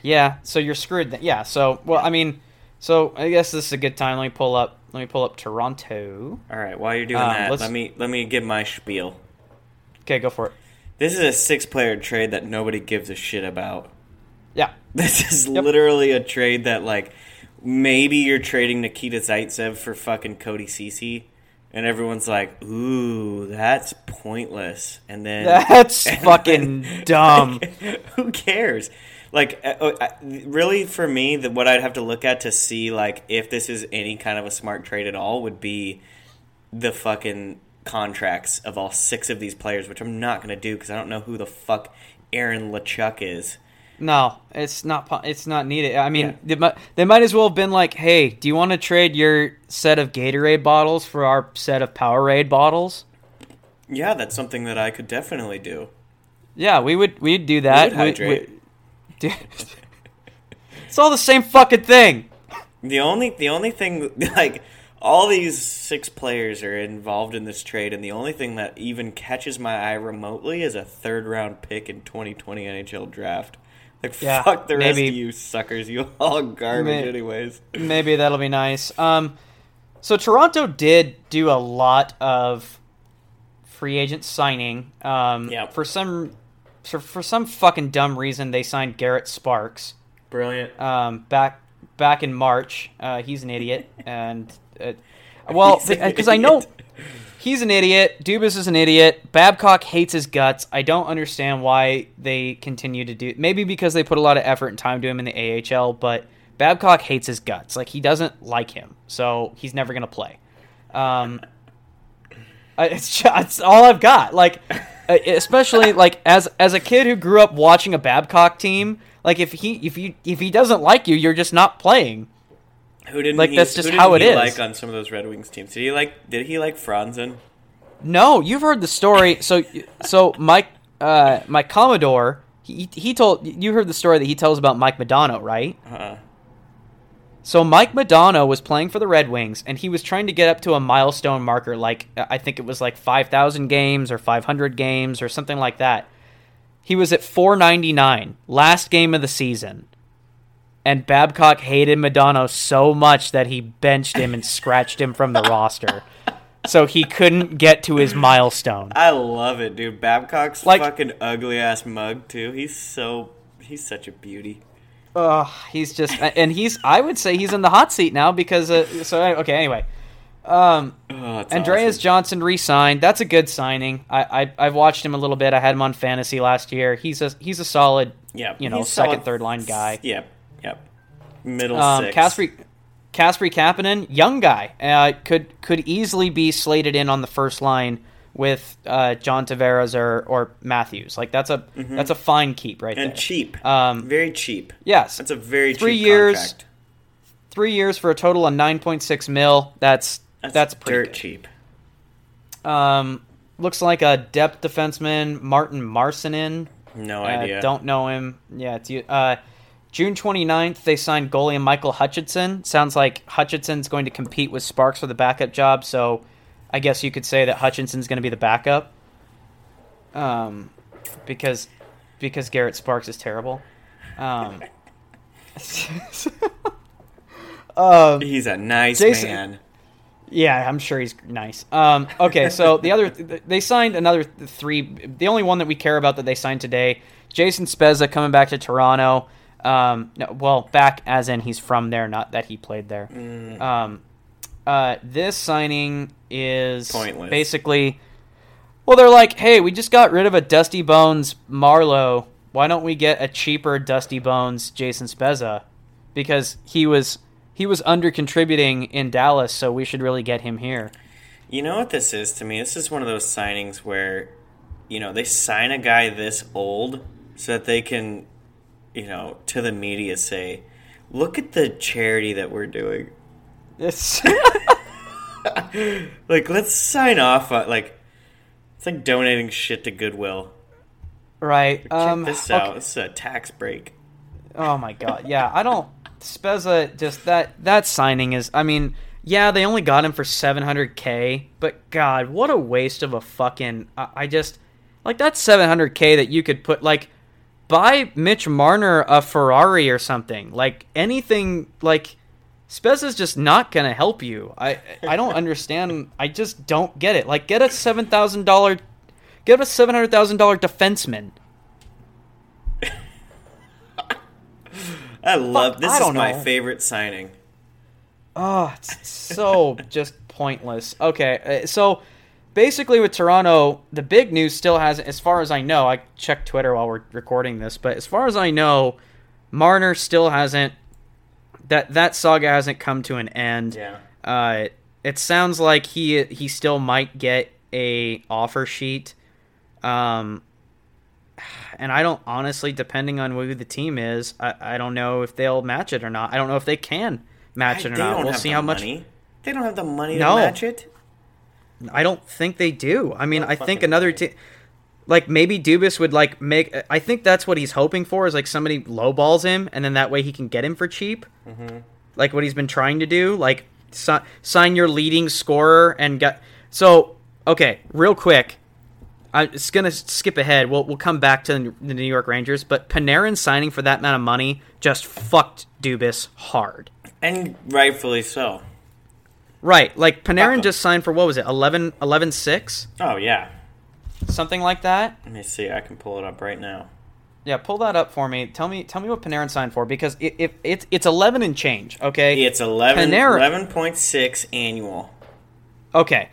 Yeah, so you're screwed. Then. Yeah, so well, I mean, so I guess this is a good time. Let me pull up. Let me pull up Toronto. All right, while you're doing Um, that, let's- me let me give my spiel. Okay, go for it. This is a six-player trade that nobody gives a shit about. Yeah, This is Yep. literally a trade that like maybe you're trading Nikita Zaitsev for fucking Cody Cece, and everyone's like, "Ooh, that's pointless." And then that's fucking dumb. who cares? Like, uh, uh, really, for me, that what I'd have to look at to see like if this is any kind of a smart trade at all would be the fucking contracts of all six of these players, which I'm not gonna do because I don't know who the fuck Aaron Luchuk is. No, it's not. It's not needed. I mean, Yeah. they, might, they might as well have been like, "Hey, do you want to trade your set of Gatorade bottles for our set of Powerade bottles?" Yeah, that's something that I could definitely do. Yeah, we would. We'd do that. would hydrate. Dude, it's all the same fucking thing. The only the only thing like all these six players are involved in this trade, and the only thing that even catches my eye remotely is a third round pick in 2020 NHL draft. Like Yeah, fuck the rest of you suckers, you all garbage May- anyways. Maybe that'll be nice. Um, so Toronto did do a lot of free agent signing. Um, Yep. For some, for, for some fucking dumb reason, they signed Garrett Sparks. Brilliant. um, back back in March. Uh, he's an idiot, and uh, Well, because I know he's an idiot. Dubas is an idiot. Babcock hates his guts. I don't understand why they continue to do. Maybe because they put a lot of effort and time to him in the AHL, but Babcock hates his guts. Like he doesn't like him, so he's never gonna play. Um, it's just, it's all I've got. Like, uh, especially like as as a kid who grew up watching a Babcock team. Like if he if you if he doesn't like you, you're just not playing. Who didn't like, he, that's just who how didn't it he is. Like on some of those Red Wings teams, did he like? Did he like Franzen? No, you've heard the story. So, so Mike, uh, Mike Commodore, he he told you heard the story that he tells about Mike Modano, right? Uh, So Mike Modano was playing for the Red Wings, and he was trying to get up to a milestone marker, like uh, I think it was like five thousand games or five hundred games or something like that. He was at four ninety nine, last game of the season. And Babcock hated Modano so much that he benched him and scratched him from the roster. So he couldn't get to his milestone. I love it, dude. Babcock's Like- fucking ugly ass mug too. He's so he's such a beauty. Ugh, he's just, and he's. I would say he's in the hot seat now because. Uh, so okay, anyway, um, Oh, Andreas awesome. Johnsson re-signed. That's a good signing. I, I I've watched him a little bit. I had him on fantasy last year. He's a he's a solid, yeah, you know, second solid. third line guy. Yep, yep. Middle Um, six. Kasperi Kasperi Kapanen, young guy, uh, could could easily be slated in on the first line with uh, John Tavares or or Matthews. Like that's a that's a fine keep right Mm-hmm. and there. cheap. Um, very cheap. yes, That's a very Three cheap years, contract. three years for a total of nine point six mil. That's that's, pretty dirt good. cheap. Um, looks like a depth defenseman, Martin Marincin. No Uh, idea. don't know him. Yeah, it's you. Uh, June 29th, they signed goalie Michael Hutchinson. Sounds like Hutchinson's going to compete with Sparks for the backup job, so I guess you could say that Hutchinson's going to be the backup. Um, because because Garrett Sparks is terrible. Um, um, He's a nice Jason- man. yeah, I'm sure he's nice. Um, okay, so the other they signed another three. The only one that we care about that they signed today, Jason Spezza coming back to Toronto. Um, no, well, back as in he's from there, not that he played there. Mm. Um, uh, this signing is Pointless. basically. Well, they're like, hey, we just got rid of a Dusty Bones Marleau. Why don't we get a cheaper Dusty Bones Jason Spezza? Because he was he was under contributing in Dallas, so we should really get him here. You know what this is to me? This is one of those signings where, you know, they sign a guy this old so that they can, you know, to the media say, look at the charity that we're doing. It's Like, let's sign off. On, like, it's like donating shit to Goodwill. right. Check Um, this okay. out. This is a tax break. Oh my god. Yeah, I don't. Spezza just that that signing is. I mean, yeah, they only got him for 700k, but God, what a waste of a fucking. I, I just like that 700k that you could put like buy Mitch Marner a Ferrari or something. Like anything like. Spezza's just not gonna help you. I I don't understand. I just don't get it. Like, get a seven thousand dollar, get a seven hundred thousand dollar defenseman. I love this. I is my know. favorite signing. Oh, it's so just pointless. Okay, uh, so basically with Toronto, the big news still hasn't, as far as I know, I checked Twitter while we're recording this, but as far as I know, Marner still hasn't. That that saga hasn't come to an end. Yeah. Uh, it sounds like he he still might get a offer sheet. Um, and I don't honestly, depending on who the team is, I, I don't know if they'll match it or not. I don't know if they can match I- it or not. We'll see how much. They don't have the money No. to match it. I don't think they do. I mean, No I think another team, like maybe Dubas would like make. I think that's what he's hoping for is like somebody lowballs him, and then that way he can get him for cheap. Mm-hmm. Like what he's been trying to do, like si- sign your leading scorer and get. So okay, real quick, I'm just gonna skip ahead. We'll we'll come back to the New York Rangers, but Panarin signing for that amount of money just fucked Dubas hard. And rightfully so. Right, like Panarin just signed for what was it, 11 11-6? Oh yeah. Something like that. Let me see. I can pull it up right now. Yeah, pull that up for me. Tell me, tell me what Panarin signed for because it, it, it's it's eleven and change. Okay, It's 11, Panarin- 11.6 annual. okay,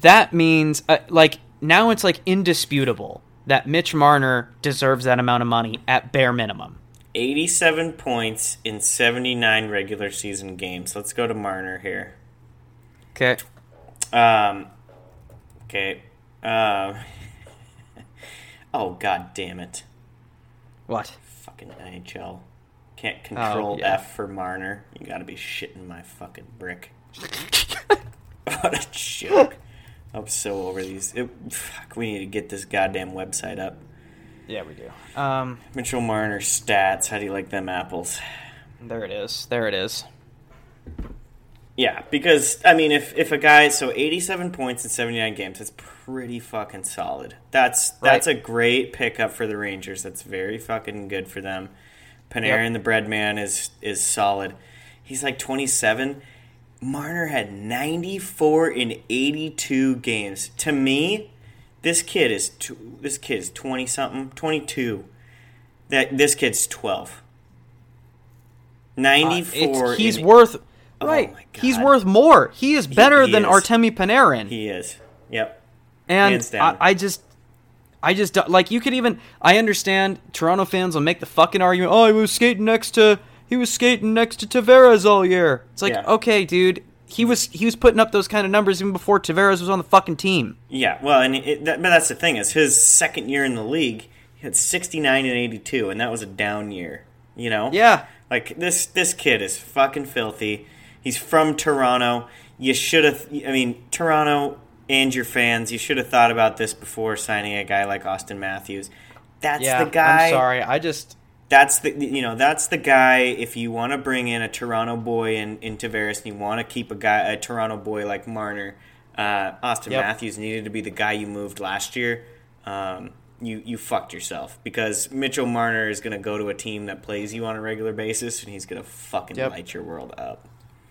that means uh, like now it's like indisputable that Mitch Marner deserves that amount of money at bare minimum. 87 points in 79 regular season games. Let's go to Marner here. Okay. Um, okay. Um, oh, god damn it. What? Fucking NHL. Can't control Oh, yeah. F for Marner. You gotta be shitting my fucking brick. what a joke. I'm so over these. It, fuck, we need to get this goddamn website up. Yeah, we do. Um, Mitchell Marner stats. How do you like them apples? there it is. There it is. Yeah, because I mean, if if a guy so 87 points in 79 games, that's pretty fucking solid. That's that's Right. a great pickup for the Rangers. That's very fucking good for them. Panarin, Yep. the bread man, is is solid. He's like 27. Marner had 94 in 82 games. To me, this kid is tw- this kid is 20 something, 22. That this kid's 12. Uh, 94 it's- he's in worth Oh right. my He's worth more. He is better he than is. Artemi Panarin. He is. Yep. And. I, I just, I just don't- like you could even. I understand Toronto fans will make the fucking argument. Oh, he was skating next to he was skating next to Tavares all year. It's like Yeah. okay, dude. He was he was putting up those kind of numbers even before Tavares was on the fucking team. Yeah. Well, and it, that, but that's the thing is his second year in the league, he had 69 and 82, and that was a down year. You know. Yeah. Like this this kid is fucking filthy. He's from Toronto. You should have. I mean, Toronto and your fans. You should have thought about this before signing a guy like Auston Matthews. That's yeah. the guy. I'm sorry. I just that's the you know that's the guy if you want to bring in a Toronto boy in, in Tavares and you want to keep a guy a Toronto boy like Marner, uh, Auston Yep. Matthews needed to be the guy you moved last year. Um, you you fucked yourself because Mitchell Marner is going to go to a team that plays you on a regular basis and he's going to fucking Yep. light your world up.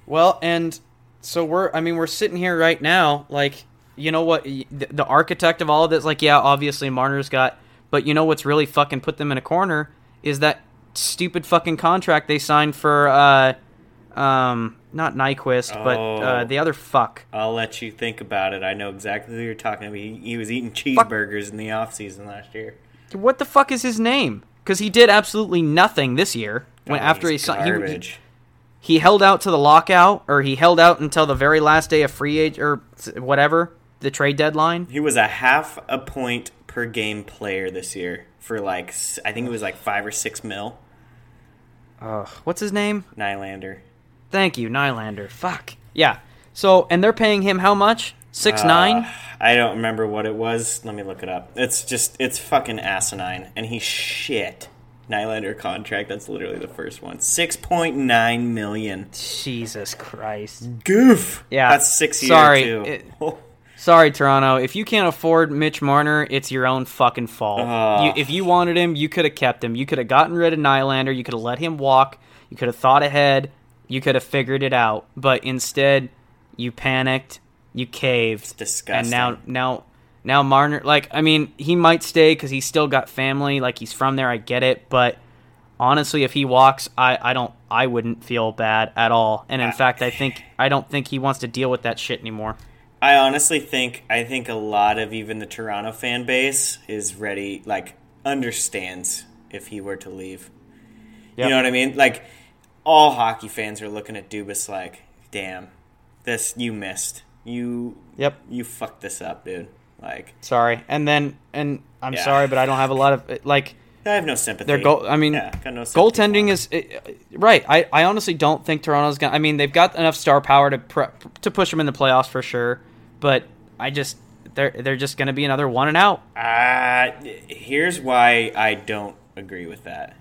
Well, and so we're I mean we're sitting here right now like you know what the, the architect of all of this like yeah, obviously Marner's got but you know what's really fucking put them in a corner is that stupid fucking contract they signed for uh um not Nyquist, but uh, Oh. the other fuck. I'll let you think about it. I know exactly who you're talking about. He, he was eating cheeseburgers in the off season last year. What the fuck is his name? Cuz he did absolutely nothing this year when Oh, after he signed he, he, he held out to the lockout or he held out until the very last day of free age or whatever, the trade deadline. He was a half a point per game player this year for like I think it was like five or six mil. Uh, what's his name? Nylander. Thank you, Nylander. Fuck. Yeah. So, and they're paying him how much? Six Uh, nine. I don't remember what it was. Let me look it up. It's just it's fucking asinine, and he's shit. Nylander contract. That's literally the first one. Six point nine million. Jesus Christ. Goof. Yeah. that's six years Sorry, too. it- Sorry, Toronto. If you can't afford Mitch Marner, it's your own fucking fault. You, if you wanted him, you could have kept him. You could have gotten rid of Nylander. You could have let him walk. You could have thought ahead. You could have figured it out. But instead, you panicked. You caved. disgusting. And now, now, now Marner. Like, I mean, he might stay because he's still got family. Like, he's from there. I get it. But honestly, if he walks, I, I don't. I wouldn't feel bad at all. And in Uh, fact, I think I don't think he wants to deal with that shit anymore. I honestly think I think a lot of even the Toronto fan base is ready, like understands if he were to leave. Yep. You know what I mean? Like all hockey fans are looking at Dubas like, "Damn, this you missed. You Yep. you fucked this up, dude." Like Sorry. And then, and I'm Yeah. sorry, but I don't have a lot of like I have no sympathy. their goal. I mean, Yeah, no goaltending is uh, right. I, I honestly don't think Toronto's gonna. I mean, they've got enough star power to pre- to push them in the playoffs for sure. But I just they're they're just gonna be another one and out. Uh, here's why I don't agree with that.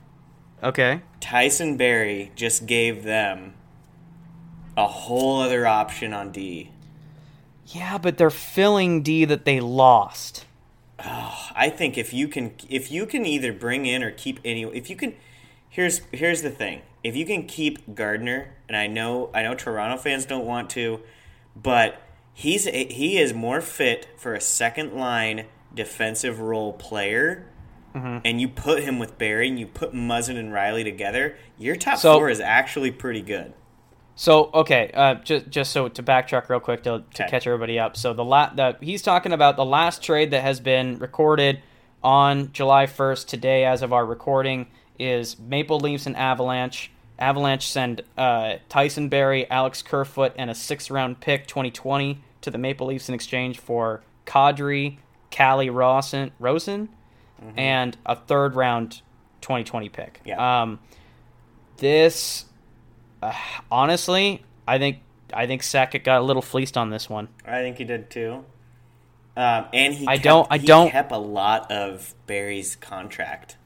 Okay. Tyson Barrie just gave them a whole other option on D. Yeah, but they're filling D that they lost. I think if you can if you can either bring in or keep any if you can here's here's the thing. If you can keep Gardiner, and I know I know Toronto fans don't want to, but he's a, he is more fit for a second line defensive role player. And you put him with Barrie, and you put Muzzin and Rielly together. Your top So- four is actually pretty good. So okay, uh, just just so to backtrack real quick to, to Okay. catch everybody up. So the la- the he's talking about the last trade that has been recorded on July first today, as of our recording, is Maple Leafs and Avalanche. Avalanche send uh, Tyson Barrie, Alex Kerfoot, and a sixth round pick 2020 to the Maple Leafs in exchange for Kadri, Calle Rosen, Rosen, and a third round 2020 pick. Yeah. Um, this uh, honestly, I think I think Sakic got a little fleeced on this one. I think he did too. Um, and he I kept, don't- I he don't- kept a lot of Barrie's contract.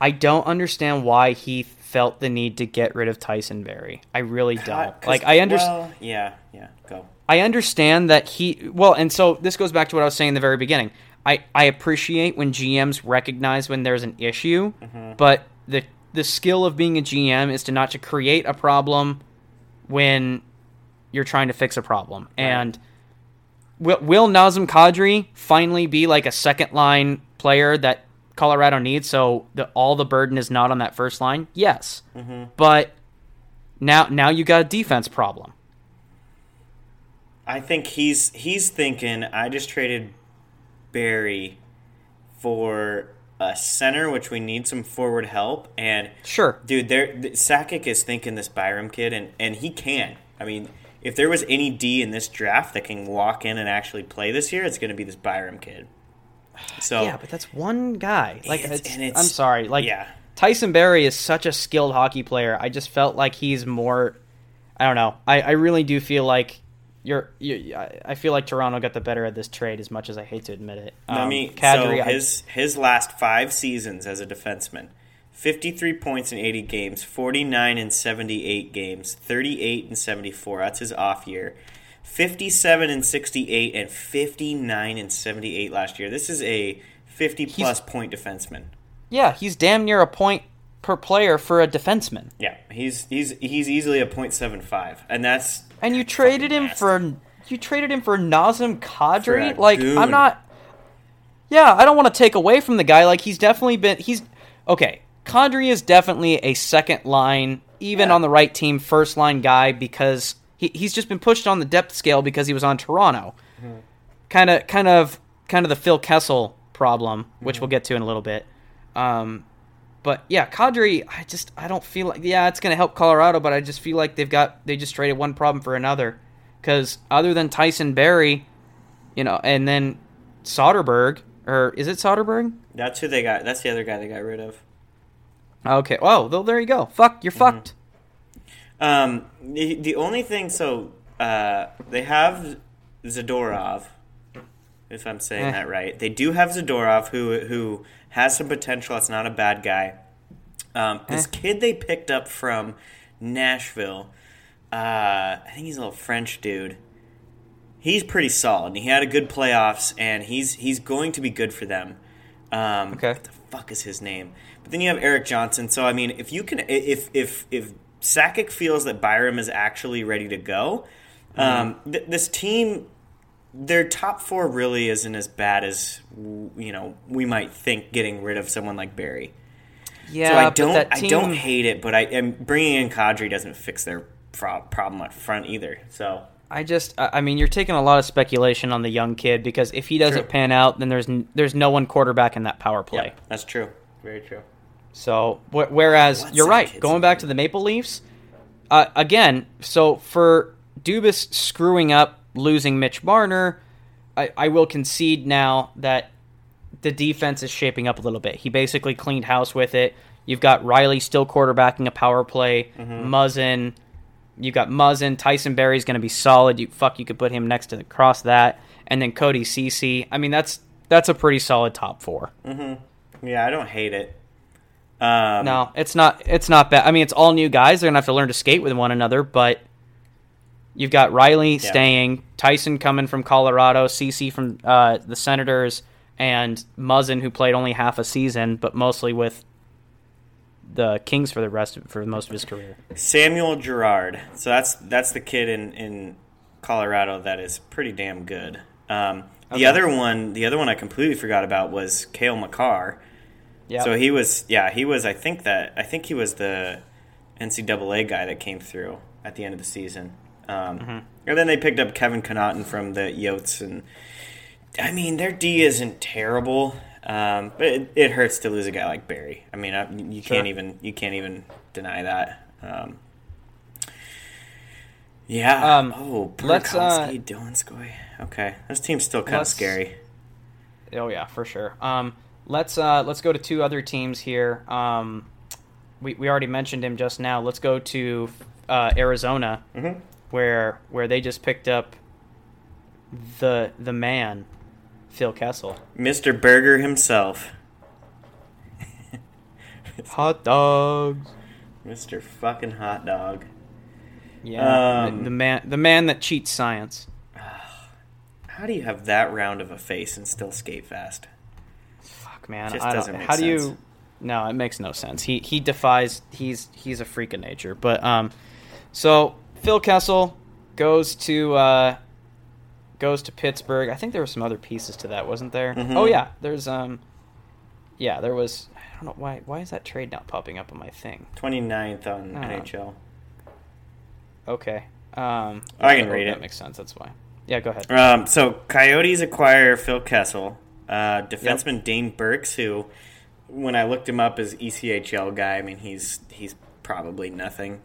I don't understand why he felt the need to get rid of Tyson Barrie. I really don't. Like I understand. well, yeah, yeah. Go. I understand that he well, and so this goes back to what I was saying in the very beginning. I, I appreciate when GMs recognize when there's an issue, mm-hmm. but the the skill of being a GM is to not to create a problem when you're trying to fix a problem. And will, will Nazem Kadri finally be like a second line player that Colorado needs? So the, all the burden is not on that first line. Yes, mm-hmm. but now now you got a defense problem. I think he's he's thinking. I just traded Barrie for a center, which we need some forward help. And Sure. dude, there th- Sakic is thinking this Byram kid, and and he can. I mean, if there was any D in this draft that can walk in and actually play this year, it's going to be this Byram kid. So Yeah, but that's one guy. Like, It's- it's, and it's- I'm sorry. Like, yeah. Tyson Barrie is such a skilled hockey player. I just felt like he's more. I don't know. I, I really do feel like you're. You, I I feel like Toronto got the better of this trade, as much as I hate to admit it. I Um, mean, Kadri, so I- his his last five seasons as a defenseman, fifty three points in eighty games, forty nine in seventy eight games, thirty eight and seventy four. That's his off year. Fifty seven and sixty eight and fifty nine and seventy eight last year. This is a fifty plus point defenseman. yeah, he's damn near a point per player for a defenseman. Yeah, he's he's he's easily a point seven five, and that's And you traded him nasty. for you traded him for Nazem Kadri. For Like. I'm not. Yeah, I don't want to take away from the guy. Like he's definitely been. He's okay. Kadri is definitely a second line, even Yeah. on the right team, first line guy because he, he's just been pushed on the depth scale because he was on Toronto. Kind of, kind of, kind of the Phil Kessel problem, which we'll get to in a little bit. Um, but yeah, Kadri, I just I don't feel like yeah, it's going to help Colorado, but I just feel like they've got they just traded one problem for another. Because other than Tyson Barrie, you know, and then Soderberg or is it Soderberg? that's who they got. That's the other guy they got rid of. Okay, oh, well, there you go. Fuck, you're fucked. Um, the, the only thing, so uh, they have Zadorov, if I'm saying Eh. that right. They do have Zadorov, who who has some potential. That's not a bad guy. Um, this Eh. kid they picked up from Nashville, uh, I think he's a little French dude. He's pretty solid. He had a good playoffs, and he's he's going to be good for them. Um, Okay. What the fuck is his name? But then you have Erik Johnson. So I mean, if you can, if if if Sakic feels that Byram is actually ready to go, um, th- this team, their top four really isn't as bad as you know we might think. Getting rid of someone like Barrie. Yeah, so I don't that I don't hate it, but I am bringing in Kadri doesn't fix their pro- problem up front either. So I just, I mean, you're taking a lot of speculation on the young kid because if he doesn't True. pan out, then there's n- there's no one quarterback in that power play. yeah, that's true. Very true. So, wh- whereas What's you're right, going back to the Maple Leafs, uh, again, so for Dubas screwing up losing Mitch Marner, I, I will concede now that the defense is shaping up a little bit. He basically cleaned house with it. You've got Rielly still quarterbacking a power play, Mm-hmm. Muzzin. you've got Muzzin. Tyson Barrie's going to be solid. You fuck, you could put him next to the cross that, and then Cody Cece. I mean, that's that's a pretty solid top four. Yeah, I don't hate it. Um, No, it's not. It's not bad. I mean, it's all new guys. They're gonna have to learn to skate with one another. But you've got Rielly staying, Tyson coming from Colorado, Cece from uh, the Senators, and Muzzin who played only half a season, but mostly with the Kings for the rest of, for most of his career. Samuel Girard. So that's that's the kid in in Colorado that is pretty damn good. Um, the Okay. other one, the other one I completely forgot about was Cale Makar. Yeah. So he was, yeah, he was. I think that I think he was the NCAA guy that came through. at the end of the season. Um, mm-hmm. And then they picked up Kevin Connauton from the Yotes, and I mean their D isn't terrible, um, but it, it, hurts to lose a guy like Barrie. I mean, I, you sure. can't even you can't even deny that. Um, yeah. Um, oh, let's uh, Donskoi. Okay, this team's still kind of scary. Oh yeah, for sure. Um, let's uh, let's go to two other teams here. Um, we we already mentioned him just now. Let's go to uh, Arizona, mm-hmm. Where where they just picked up the the man, Phil Kessel, Mr. Burger himself. hot dogs, Mr. Fucking hot dog. Yeah, um, the, the, man, the man that cheats science. How do you have that round of a face and still skate fast? Fuck, man. Just doesn't make how sense. do you? No, it makes no sense. He he defies. He's he's a freak of nature. But um, so Phil Kessel goes to uh, goes to Pittsburgh. I think there were some other pieces to that, wasn't there? Mm-hmm. Oh yeah, there's um, yeah, there was. I don't know why. Why is that trade not popping up on my thing? 29th on NHL. Okay. Um, I can read that it. That makes sense. That's why. Yeah, go ahead. Um, so Coyotes acquire Phil Kessel, uh, defenseman yep. Dane Birks, who, when I looked him up as ECHL guy, I mean he's he's probably nothing,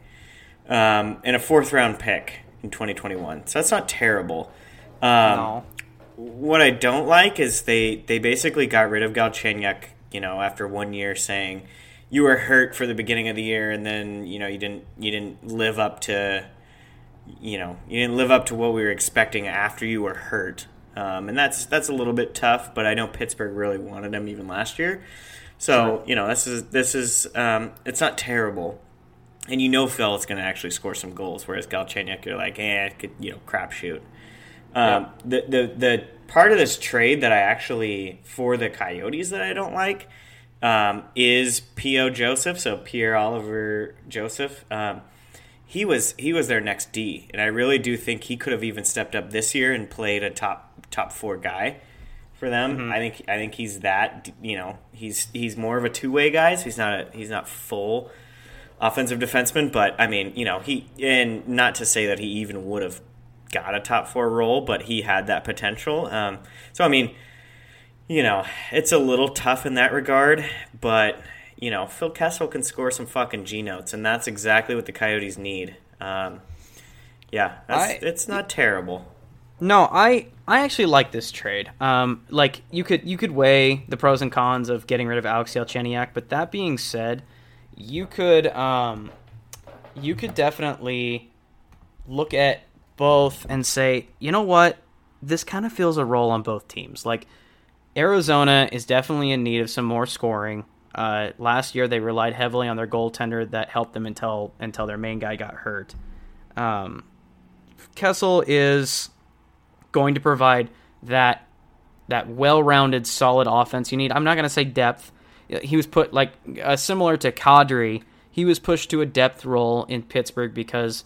um, and a fourth round pick in 2021. So that's not terrible. Um, no. What I don't like is they they basically got rid of Galchenyuk, you know, after one year, saying you were hurt for the beginning of the year, and then you know you didn't you didn't live up to you know you didn't live up to what we were expecting after you were hurt, um, and that's that's a little bit tough. But I know Pittsburgh really wanted him even last year, so sure. you know this is this is um, it's not terrible, and you know Phil is going to actually score some goals. Whereas Galchenyuk, you're like, eh, could you know crapshoot. Um, yeah. The the the part of this trade that I actually for the Coyotes that I don't like um, is P.O. Joseph, so Pierre Oliver Joseph. Um, he was he was their next D, and I really do think he could have even stepped up this year and played a top top four guy for them. Mm-hmm. I think I think he's that. You know, he's he's more of a two way guy. So he's not a, he's not full offensive defenseman, but I mean, you know, he and not to say that he even would have got a top four role, but he had that potential. Um, so I mean, you know, it's a little tough in that regard, but you know, Phil Kessel can score some fucking G notes, and that's exactly what the Coyotes need. Um, yeah, I, it's not terrible. No, I I actually like this trade. Um, like you could you could weigh the pros and cons of getting rid of Alex Galchenyuk, but that being said, you could um, you could definitely look at both and say, you know what, this kind of feels a role on both teams. Like Arizona is definitely in need of some more scoring. Uh, last year, they relied heavily on their goaltender that helped them until until their main guy got hurt. Um, Kessel is going to provide that that well-rounded, solid offense you need. I'm not going to say depth. He was put like uh, similar to Kadri. He was pushed to a depth role in Pittsburgh because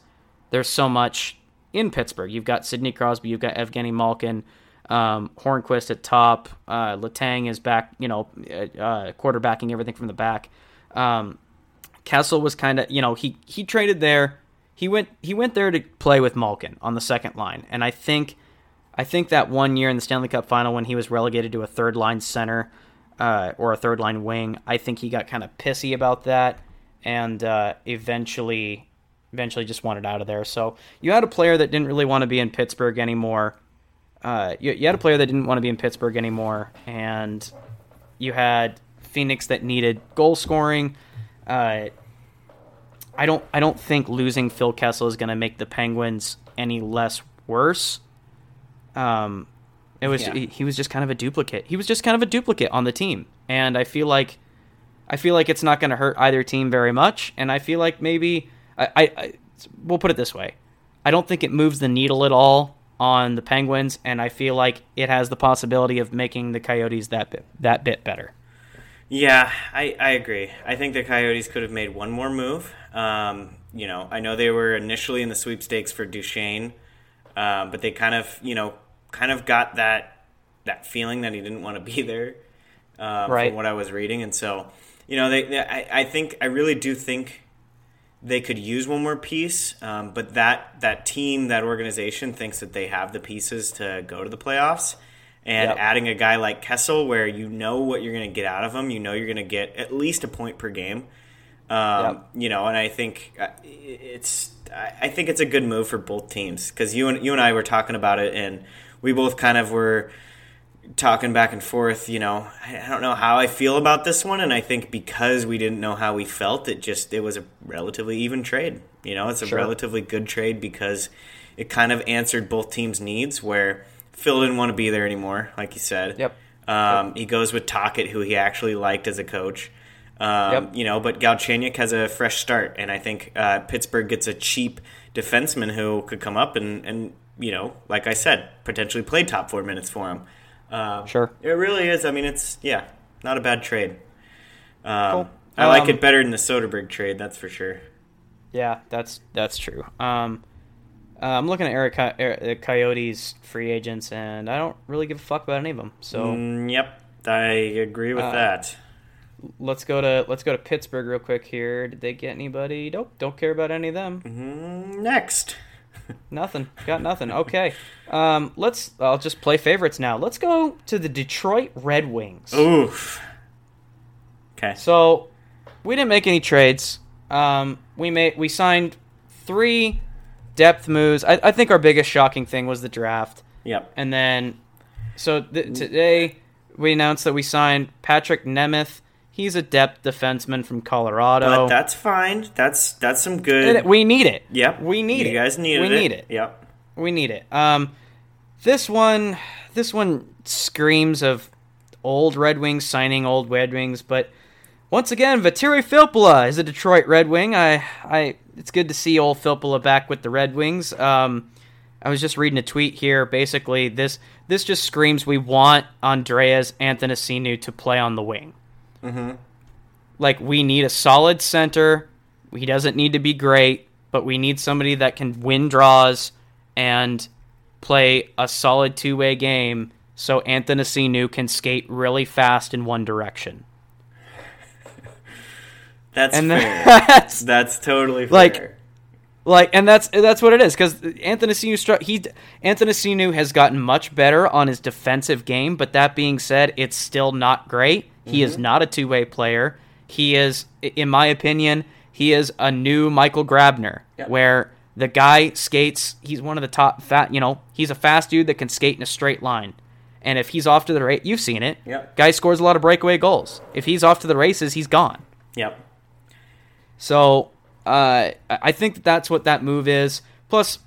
there's so much in Pittsburgh. You've got Sidney Crosby, you've got Evgeny Malkin, um, Hornqvist at top. Uh, Letang is back, you know, uh, uh, quarterbacking everything from the back. Um, Kessel was kind of, you know, he he traded there. He went he went there to play with Malkin on the second line, and I think I think that one year in the Stanley Cup final when he was relegated to a third line center uh, or a third line wing, I think he got kind of pissy about that, and uh, eventually eventually just wanted out of there. So you had a player that didn't really want to be in Pittsburgh anymore uh, you, you had a player that didn't want to be in Pittsburgh anymore, and you had Phoenix that needed goal scoring. Uh, I don't I don't think losing Phil Kessel is going to make the Penguins any less worse. Um, it was yeah. he, he was just kind of a duplicate. He was just kind of a duplicate on the team, and I feel like I feel like it's not going to hurt either team very much. And I feel like maybe I, I, I we'll put it this way: I don't think it moves the needle at all on the Penguins, and I feel like it has the possibility of making the Coyotes that bit, that bit better. Yeah, I, I agree. I think the Coyotes could have made one more move. Um, you know, I know they were initially in the sweepstakes for Duchene, uh, but they kind of, you know, kind of got that that feeling that he didn't want to be there. Uh, right. From what I was reading, and so, you know, they, they I, I think I really do think they could use one more piece, um, but that that team, that organization thinks that they have the pieces to go to the playoffs. And Yep. adding a guy like Kessel, where you know what you're going to get out of him, you know you're going to get at least a point per game. Um, Yep. You know, and I think uh, it's I I think it's a good move for both teams because you and you and I were talking about it, and we both kind of were talking back and forth. You know, I don't know how I feel about this one, and I think because we didn't know how we felt, it just it was a relatively even trade. You know, it's a Sure. relatively good trade because it kind of answered both teams' needs. Where Phil didn't want to be there anymore, like you said. Yep. Um, He goes with Tocchet, who he actually liked as a coach. Um, Yep. You know, but Galchenyuk has a fresh start, and I think uh, Pittsburgh gets a cheap defenseman who could come up and, and you know, like I said, potentially play top four minutes for him. Um, Sure. It really is. I mean, it's yeah, not a bad trade. Um, Cool. I like Um, it better than the Soderberg trade, that's for sure. Yeah, that's that's true. Um, uh, I'm looking at Eric Co- Er- the Coyotes free agents, and I don't really give a fuck about any of them. So Mm, yep, I agree with Uh, that. let's go to let's go to Pittsburgh real quick here. Did they get anybody? Nope, don't care about any of them. Mm, next. Nothing. Got nothing. Okay. Um, let's. I'll just play favorites now. Let's go to the Detroit Red Wings. Oof. Okay. So we didn't make any trades. Um, we made we signed three depth moves. I, I think our biggest shocking thing was the draft, Yep. and then so th- today we announced that we signed Patrick Nemeth. He's a depth defenseman from Colorado. But that's fine. That's that's some good. We need it. Yep. we need you it. You guys needed it. we need it. Yep. We need it. Um, this one, this one screams of old Red Wings signing old Red Wings, but once again, Valtteri Filppula is a Detroit Red Wing. I, I, it's good to see old Filppula back with the Red Wings. Um, I was just reading a tweet here. Basically, this this just screams we want Andreas Athanasiou to play on the wing. Mm-hmm. Like we need a solid center. He doesn't need to be great, but we need somebody that can win draws and play a solid two way game so Athanasiou can skate really fast in one direction. That's And fair. that's that's totally fair. Like- like and that's that's what it is because Athanasiou he Athanasiou has gotten much better on his defensive game, but that being said, it's still not great. He is not a two way player. He is, in my opinion, he is a new Michael Grabner, Yep. where the guy skates. He's one of the top fat. You know, he's a fast dude that can skate in a straight line. And if he's off to the right, you've seen it. Yep. Guy scores a lot of breakaway goals. If he's off to the races, he's gone. Yep. So uh, I think that that's what that move is. Plus,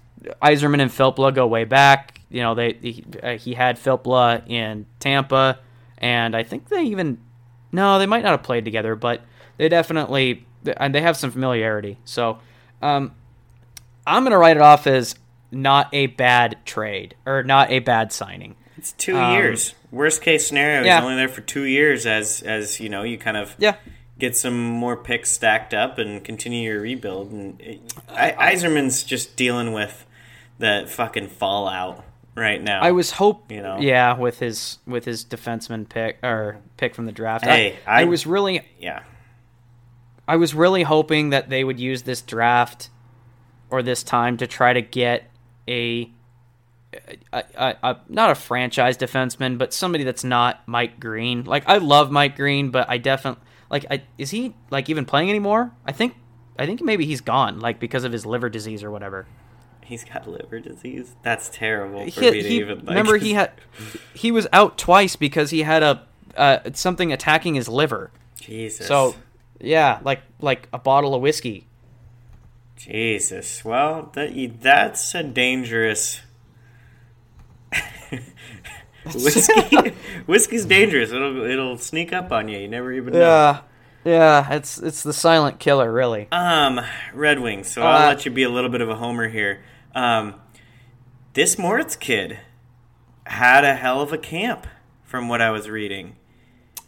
Yzerman and Filppula go way back. You know, they he, uh, he had Filppula in Tampa, and I think they even no, they might not have played together, but they definitely and they have some familiarity. So um, I'm gonna write it off as not a bad trade or not a bad signing. It's two Um, years. Worst case scenario, yeah. he's only there for two years as as you know, you kind of Yeah, get some more picks stacked up and continue your rebuild. And it, I, Yzerman's just dealing with the fucking fallout right now. I was hope You know? yeah with his with his defenseman pick or pick from the draft. Hey, I, I I- was really yeah. I was really hoping that they would use this draft or this time to try to get a, a, a, a not a franchise defenseman, but somebody that's not Mike Green. Like I love Mike Green, but I definitely like I, is he like even playing anymore? I think I think maybe he's gone like because of his liver disease or whatever. He's got liver disease. That's terrible for He, me to he- even like. remember he had he was out twice because he had a uh, something attacking his liver. Jesus. So yeah, like like a bottle of whiskey. Jesus. Well, that that's a dangerous. Whiskey, whiskey's dangerous. It'll it'll sneak up on you. You never even know. Yeah, yeah, it's it's the silent killer, really. Um, Red Wings. So Uh, I'll let you be a little bit of a homer here. Um, this Moritz kid had a hell of a camp, from what I was reading.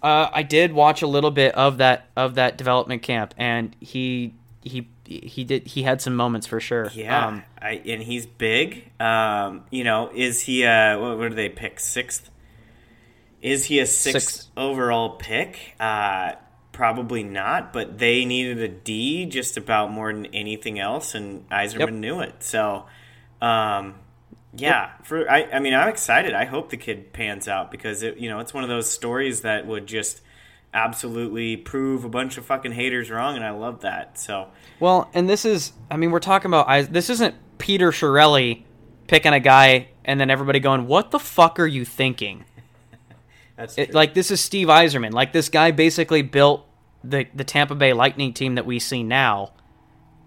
Uh, I did watch a little bit of that of that development camp, and he he he did he had some moments for sure. Yeah, Um, I, and he's big. Um, you know, is he? Uh, what, what do they pick? Sixth? Is he a sixth Sixth. overall pick? Uh, probably not, but they needed a D just about more than anything else, and Yzerman Yep. knew it. So, um, yeah, for I, I mean, I'm excited. I hope the kid pans out because it, you know, it's one of those stories that would just absolutely prove a bunch of fucking haters wrong, and I love that. So, Well, and this is, I mean, we're talking about, I- this isn't Peter Chiarelli picking a guy and then everybody going, what the fuck are you thinking? That's It, like, this is Steve Yzerman. Like, this guy basically built the, the Tampa Bay Lightning team that we see now.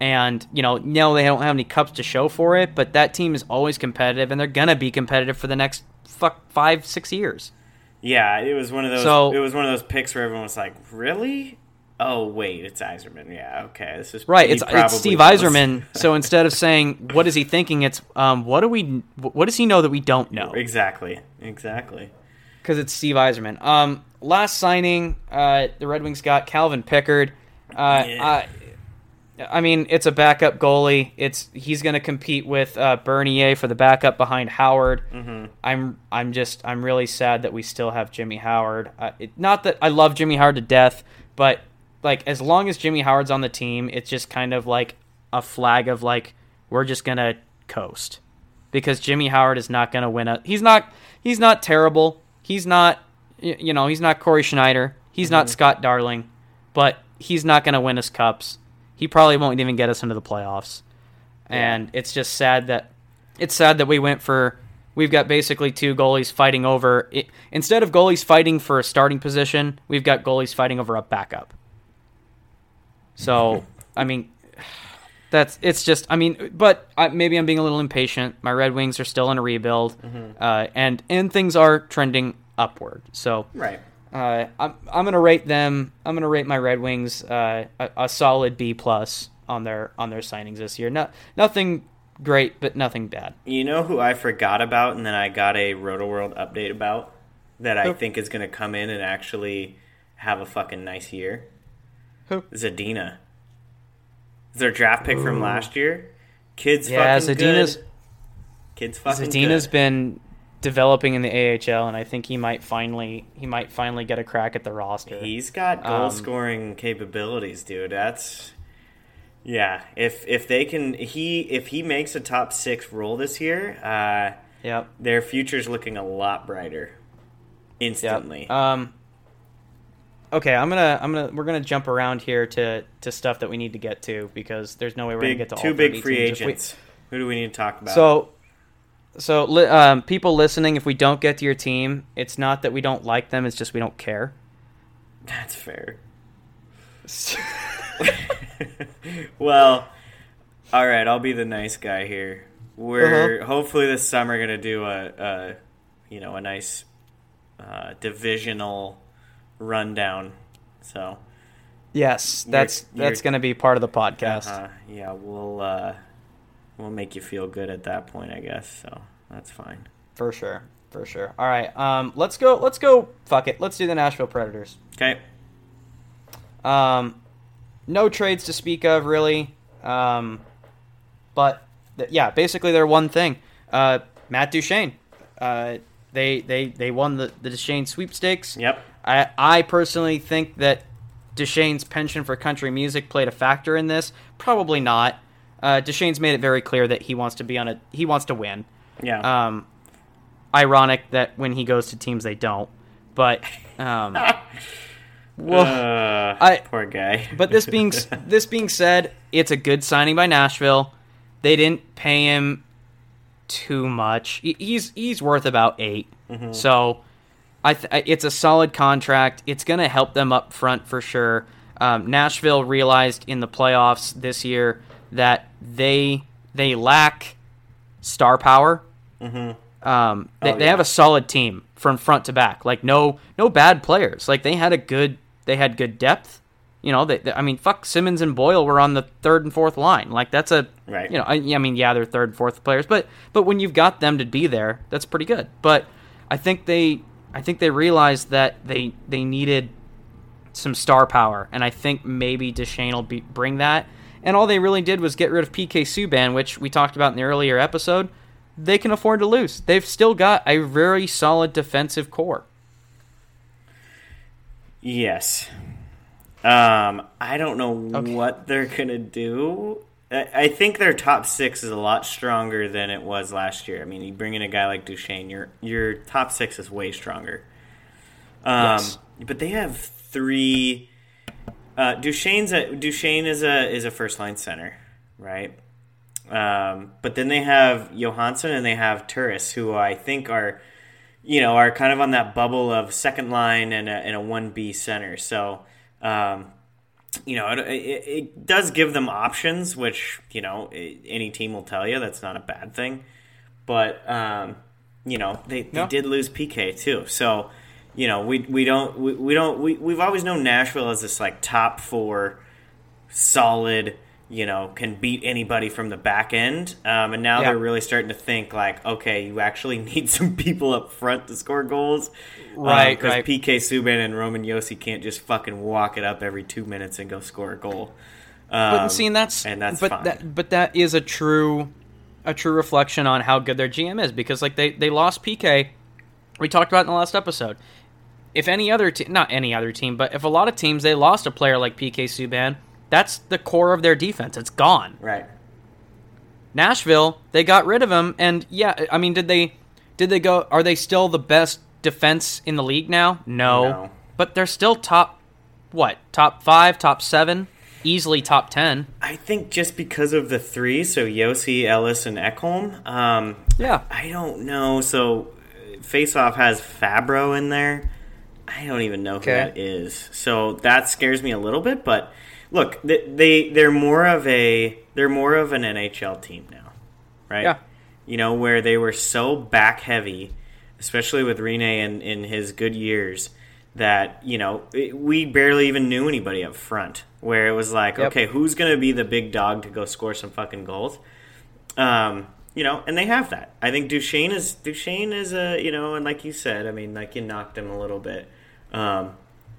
And, you know, no, they don't have any cups to show for it, but that team is always competitive and they're going to be competitive for the next fuck five, six years. Yeah, it was one of those. So- it was one of those picks where everyone was like, "Really? Oh wait, it's Yzerman. Yeah, okay, this is Right, it's, it's Steve knows. Yzerman. So instead of saying what is he thinking, it's um, what do we, what does he know that we don't know? Exactly, exactly. Because it's Steve Yzerman. Um, last signing, uh, the Red Wings got Calvin Pickard. Uh, Yeah. I, I mean, it's a backup goalie. It's he's going to compete with uh, Bernier for the backup behind Howard. Mm-hmm. I'm I'm just I'm really sad that we still have Jimmy Howard. Uh, it, not that I love Jimmy Howard to death, but like as long as Jimmy Howard's on the team, it's just kind of like a flag of like we're just gonna coast because Jimmy Howard is not gonna win a. He's not he's not terrible. He's not you know he's not Cory Schneider. He's not mm-hmm. Scott Darling, but he's not gonna win us cups. He probably won't even get us into the playoffs. And it's just sad that it's sad that we went for we've got basically two goalies fighting over it, instead of goalies fighting for a starting position, we've got goalies fighting over a backup. So, I mean, that's it's just I mean, but I, maybe I'm being a little impatient. My Red Wings are still in a rebuild, uh, and and things are trending upward. So, Right. uh, I'm I'm gonna rate them. I'm gonna rate my Red Wings uh, a, a solid B plus on their on their signings this year. Not nothing great, but nothing bad. You know who I forgot about, and then I got a Rotoworld update about that I Who? think is to come in and actually have a fucking nice year. Who? Zadina. Their draft pick from last year? Kids Yeah, fucking Zadina's good. Kids fucking Zadina's good. been developing in the AHL, and I think he might finally he might finally get a crack at the roster. He's got goal Um, scoring capabilities, dude. That's yeah. If if they can, he if he makes a top six role this year, uh, yep. their future's looking a lot brighter. Yep. Instantly. Um. Okay, I'm gonna I'm gonna we're gonna jump around here to to stuff that we need to get to because there's no way we're big, gonna get to two all big 30 free if we- agents. Who do we need to talk about? So, so li- um, people listening, if we don't get to your team, it's not that we don't like them; it's just we don't care. that's fair. well, all right. I'll be the nice guy here. We're Uh-huh. hopefully this summer gonna do a, a you know, a nice uh, divisional rundown. So yes, that's You're- that's going to be part of the podcast. uh, yeah, we'll uh, we'll make you feel good at that point, I guess. So that's fine. For sure, for sure. All right, um, let's go. Let's go. Fuck it. Let's do the Nashville Predators. Okay. Um, no trades to speak of, really. Um, but th- yeah, basically they're one thing. Uh, Matt Duchene. Uh, they they they won the the Duchene sweepstakes. Yep. I I personally think that Duchene's penchant for country music played a factor in this. Probably not. Uh, Duchene's made it very clear that he wants to be on a he wants to win. Yeah. Um, ironic that when he goes to teams they don't. But um, well, uh, I- poor guy. but this being this being said, it's a good signing by Nashville. They didn't pay him too much. He- He's he's worth about 8 So I th- it's a solid contract. It's going to help them up front for sure. Um, Nashville realized in the playoffs this year that they they lack star power. Um, they, Oh, they have a solid team from front to back. Like no no bad players. Like they had a good they had good depth. You know, they, they- I mean, fuck Simmons and Boyle were on the third and fourth line. Like that's a Right. You know, I, I mean, yeah, they're third and fourth players, but but when you've got them to be there, that's pretty good. But I think they I think they realized that they they needed some star power, and I think maybe Duchene will be, bring that. And all they really did was get rid of PK Subban, which we talked about in the earlier episode. They can afford to lose. They've still got a very solid defensive core. Yes. Um, I don't know Okay. what they're gonna do. I, I think their top six is a lot stronger than it was last year. I mean, you bring in a guy like Duchene, your your top six is way stronger. Um, Yes. but they have three. Uh, Duchene's a, Duchene is a is a first line center, right? Um, but then they have Johansson and they have Turris, who I think are, you know, are kind of on that bubble of second line and a, and a one B center. So, um, you know, it, it, it does give them options, which you know any team will tell you that's not a bad thing. But um, you know, they, they No. did lose PK too, so you know, we we don't we, we don't we we've always known Nashville as this like top four solid, you know, can beat anybody from the back end. Um, and now Yeah. they're really starting to think like, okay, you actually need some people up front to score goals. Right, Because right. PK Subban and Roman Josi can't just fucking walk it up every two minutes and go score a goal. But Um, seeing that's and that's but fine. that but that is a true a true reflection on how good their GM is because like they they lost PK. We talked about it in the last episode. If any other team, not any other team, but if a lot of teams they lost a player like PK Subban, that's the core of their defense. It's gone. right. Nashville, they got rid of him, and yeah, I mean, did they did they go? Are they still the best defense in the league now? No, No. but they're still top. What top five, top seven, easily top ten. I think just because of the three, so Josi, Ellis, and Ekholm. Um, Yeah, I don't know. So, Faceoff has Fabbro in there. I don't even know who Okay. that is. So that scares me a little bit. But look, they, they they're more of a they're more of an NHL team now, right? Yeah. You know where they were so back heavy, especially with Rinne in in his good years. That you know it- we barely even knew anybody up front. Where it was like, Yep. okay, who's going to be the big dog to go score some fucking goals? Um, you know, and they have that. I think Duchene is Duchene is a you know, and like you said, I mean, like you knocked him a little bit. Um,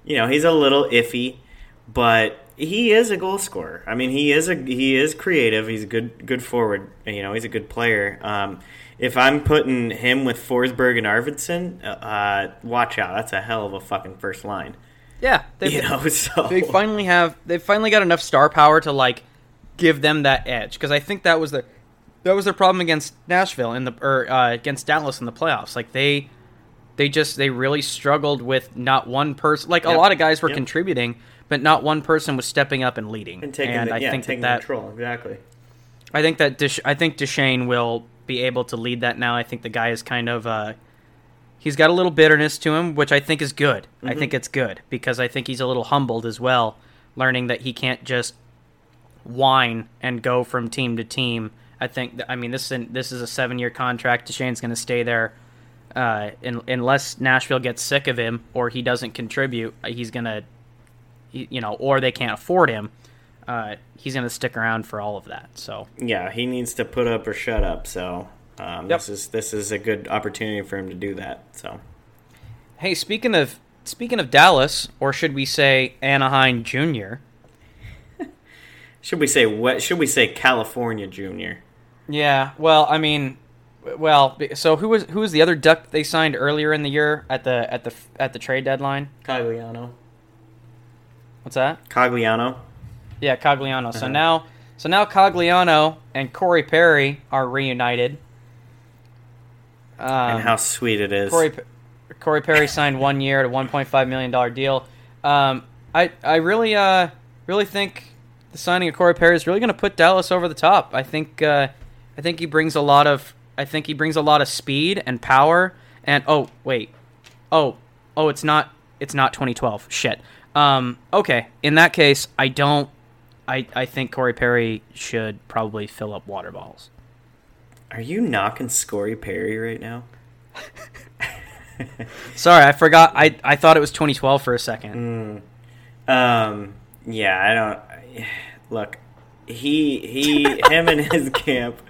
you know, he's a little iffy, but he is a goal scorer. I mean, he is a he is creative. He's a good good forward. You know, he's a good player. Um, if I'm putting him with Forsberg and Arvidsson, uh, watch out. That's a hell of a fucking first line. yeah. They, You know, so they finally have they finally got enough star power to like give them that edge because I think that was the that was their problem against Nashville in the or uh, against Dallas in the playoffs. Like they they just they really struggled with not one person. Like a lot of guys were Yep. contributing, but not one person was stepping up and leading. and taking and the, I yeah, think taking that, control exactly. I think that I think Duchene will be able to lead that now. I think the guy is kind of uh, he's got a little bitterness to him, which I think is good. I think it's good because I think he's a little humbled as well, learning that he can't just whine and go from team to team. I think that, I mean this is this is a seven year contract. Duchene's going to stay there. Uh, in, unless Nashville gets sick of him or he doesn't contribute, uh, he's gonna, you know, or they can't afford him. Uh, he's gonna stick around for all of that. So Yeah, he needs to put up or shut up. So um, Yep. this is this is a good opportunity for him to do that. So Hey, speaking of speaking of Dallas, or should we say Anaheim Junior? should we say what? Should we say California Junior? Yeah. Well, I mean, well, so who was who was the other duck they signed earlier in the year at the at the at the trade deadline? Cogliano. What's that? Cogliano. Yeah, Cogliano. So Uh-huh. now so now Cogliano and Corey Perry are reunited. Um, and how sweet it is. Corey Corey Perry signed one year at a 1.5 million dollar deal. Um, I I really uh really think the signing of Corey Perry is really going to put Dallas over the top. I think uh, I think he brings a lot of I think he brings a lot of speed and power. And oh wait, oh oh it's not it's not 2012. Shit. Um, okay, in that case, I don't. I, I think Corey Perry should probably fill up water balls. Are you knocking Scory Perry right now? Sorry, I forgot. I, I thought it was 2012 for a second. Um. Yeah, I don't. Look, he he him and his camp,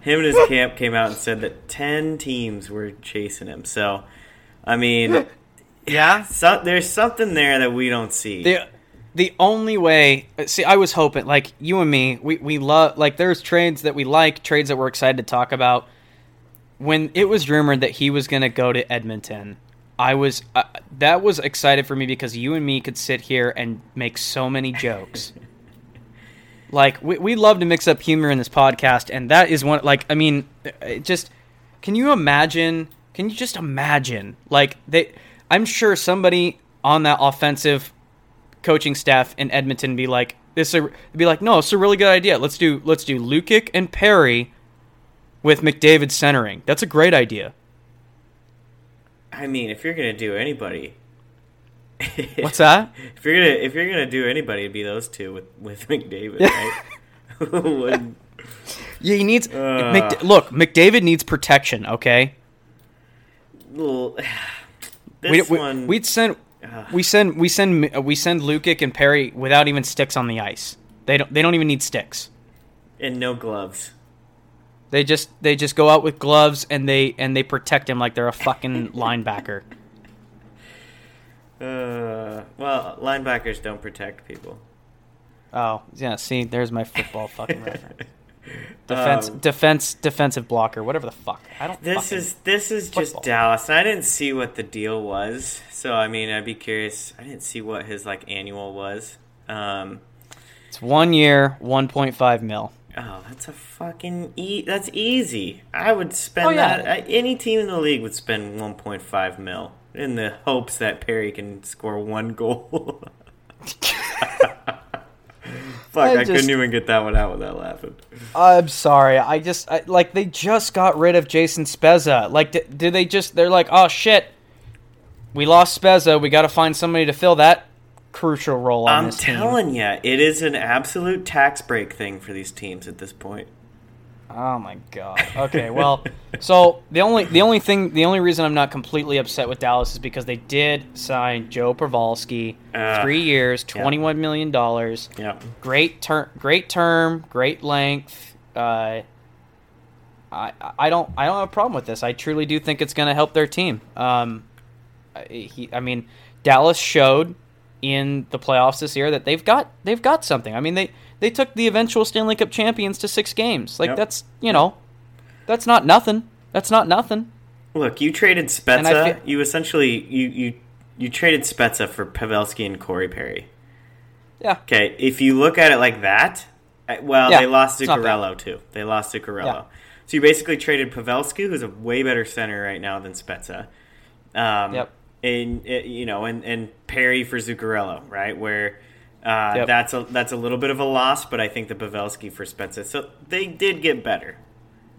him and his camp came out and said that ten teams were chasing him. So, I mean, Yeah, so, there's something there that we don't see. the the only way see i was hoping like you and me we, we love like there's trades that we like trades that we're excited to talk about when it was rumored that he was going to go to edmonton I was uh, that was excited for me because you and me could sit here and make so many jokes. like we we love to mix up humor in this podcast, and that is one. Like I mean, just can you imagine? Can you just imagine? Like they, I'm sure somebody on that offensive coaching staff in Edmonton be like, this a, be like, no, it's a really good idea. Let's do let's do Lucic and Perry with McDavid centering. That's a great idea. I mean, if you're gonna do anybody, What's that? if you're gonna if you're gonna do anybody, it'd be those two with with McDavid, right? Yeah, he needs. Uh. Mc, look, McDavid needs protection. Okay, little, this we, we, one, we'd send we send we send we send Lucic and Perry without even sticks on the ice. They don't they don't even need sticks. and no gloves. They just they just go out with gloves and they and they protect him like they're a fucking linebacker. Uh, well, linebackers don't protect people. Oh yeah, see, there's my football fucking reference. Defense, Um, defense, defensive blocker, whatever the fuck. I don't. This is this is just Football. Dallas, and I didn't see what the deal was. So I mean, I'd be curious. I didn't see what his like annual was. Um, it's one year, one point five mil. oh, that's a fucking e- that's easy. I would spend Oh, yeah. that. Any team in the league would spend 1.5 mil in the hopes that Perry can score one goal. Fuck, I I, just- couldn't even get that one out without laughing. I'm sorry. I just I, like they just got rid of Jason Spezza. Like, did, did they just? They're like, oh shit, we lost Spezza. We got to find somebody to fill that crucial role on I'm this team. telling you, it is an absolute tax break thing for these teams at this point. Oh my god. Okay, well, so the only the only thing the only reason I'm not completely upset with Dallas is because they did sign Joe Pavelski, Uh, three years, twenty one million dollars. Yeah. Great term, great term, great length. Uh, I I don't I don't have a problem with this. I truly do think it's going to help their team. Um, I- he, I mean, Dallas showed in the playoffs this year that they've got they've got something. I mean they they took the eventual Stanley Cup champions to six games. Like Yep. that's you know, that's not nothing. That's not nothing. Look, you traded Spezza. feel- you essentially you you you traded Spezza for Pavelski and Corey Perry. Yeah. Okay, if you look at it like that, uh, well, Yeah, they lost. Zuccarello too. They lost Zuccarello. Yeah. So you basically traded Pavelski, who's a way better center right now than Spezza. Um, Yep. And uh, you know, and, and Perry for Zuccarello, right? Where uh, Yep. that's a that's a little bit of a loss, but I think the Pavelski for Spezza. So they did get better.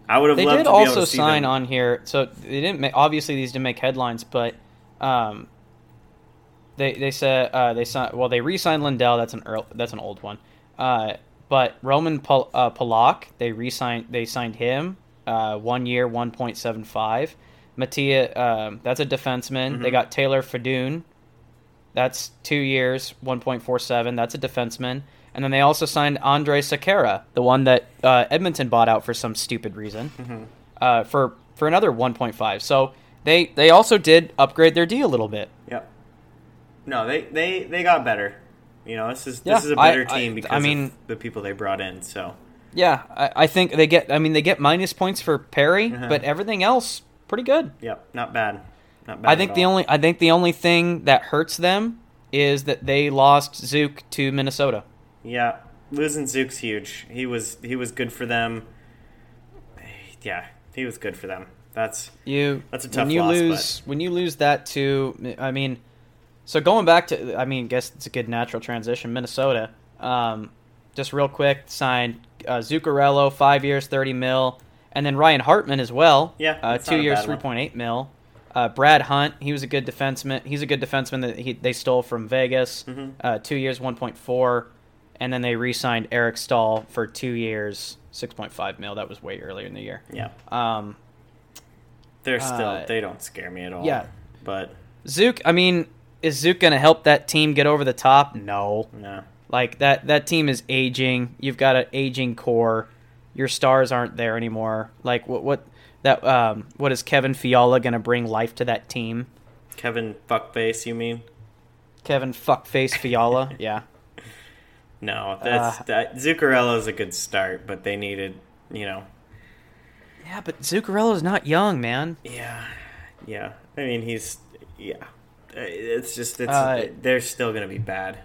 I would have They loved did to be able also sign them. on here, so they didn't. Make, obviously, these didn't make headlines, but um, they they said uh, they signed. Well, they re-signed Lindell. That's an earl, that's an old one. Uh, but Roman Pol- uh, Polak, they re-signed. They signed him uh, one year, one point seven five. Mattia, um, that's a defenseman. Mm-hmm. They got Taylor Fedun. That's two years, one point four seven. That's a defenseman. And then they also signed Andre Sekera, the one that uh, Edmonton bought out for some stupid reason, Mm-hmm. uh, for for another one point five. So they they also did upgrade their D a little bit. Yep. No, they they they got better. You know, this is Yeah, this is a I- better I- team because I mean- of the people they brought in. So Yeah, I, I think they get. I mean, they get minus points for Perry, Uh-huh. but everything else pretty good. yep, not bad. Not bad. I think the only I think the only thing that hurts them is that they lost Zook to Minnesota. yeah losing Zook's huge. He was he was good for them. Yeah, he was good for them. That's You That's a tough when you loss, lose when you lose that to I mean, so going back to I mean, guess it's a good natural transition. Minnesota, um, just real quick, signed uh, Zuccarello five years, thirty mil, and then Ryan Hartman as well. Yeah, uh, two years, three point eight mil. Uh, Brad Hunt, he was a good defenseman. He's a good defenseman that he, they stole from Vegas. Mm-hmm. Uh, two years, one point four, and then they re-signed Eric Staal for two years, six point five mil. That was way earlier in the year. yeah. Um, They're still Uh, they don't scare me at all. yeah. but Zook, I mean, is Zook going to help that team get over the top? No. no. Like that that team is aging. You've got an aging core. Your stars aren't there anymore. Like what what that um what is Kevin Fiala going to bring life to that team? Kevin fuckface, you mean? Kevin fuckface Fiala? yeah. No, that's Uh, that Zuccarello's a good start, but they needed, you know, Yeah, but Zuccarello's not young, man. yeah, yeah. I mean, he's yeah. Uh, It's just it's Uh, they're still gonna be bad.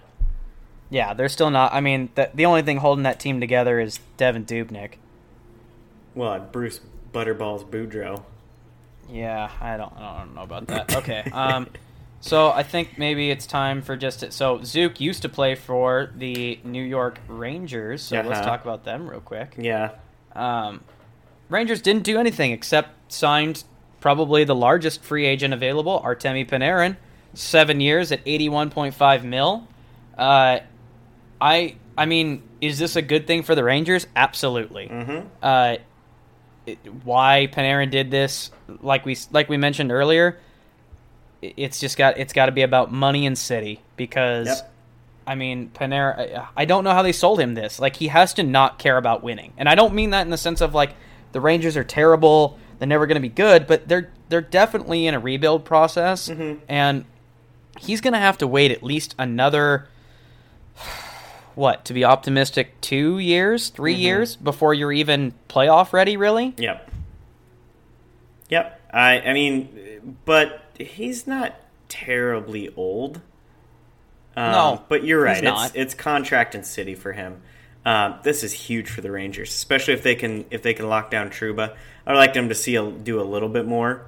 Yeah, they're still not. I mean, the, the only thing holding that team together is Devan Dubnyk. Well, Bruce Butterballs Boudreau. Yeah, I don't, I don't know about that. Okay, um, so I think maybe it's time for just to, so Zook used to play for the New York Rangers. So let's Uh-huh. talk about them real quick. Yeah, Um, Rangers didn't do anything except signed probably the largest free agent available, Artemi Panarin, seven years at eighty-one point five mil. Uh, I I mean, is this a good thing for the Rangers? Absolutely. mm-hmm. Uh, it, why Panarin did this, like we like we mentioned earlier, it's just got it's got to be about money and city because. Yep. I mean, Panarin. I- I don't know how they sold him this. Like, he has to not care about winning, and I don't mean that in the sense of like the Rangers are terrible, they're never going to be good, but they're they're definitely in a rebuild process, Mhm. and he's going to have to wait at least another what to be optimistic two years, 3 Mhm. years before you're even playoff ready. Really? Yep. Yep. I I mean, but he's not terribly old. Um, No, but you're right. It's it's contract and city for him. Um, this is huge for the Rangers, especially if they can if they can lock down Trouba. I would like them to see a, do a little bit more.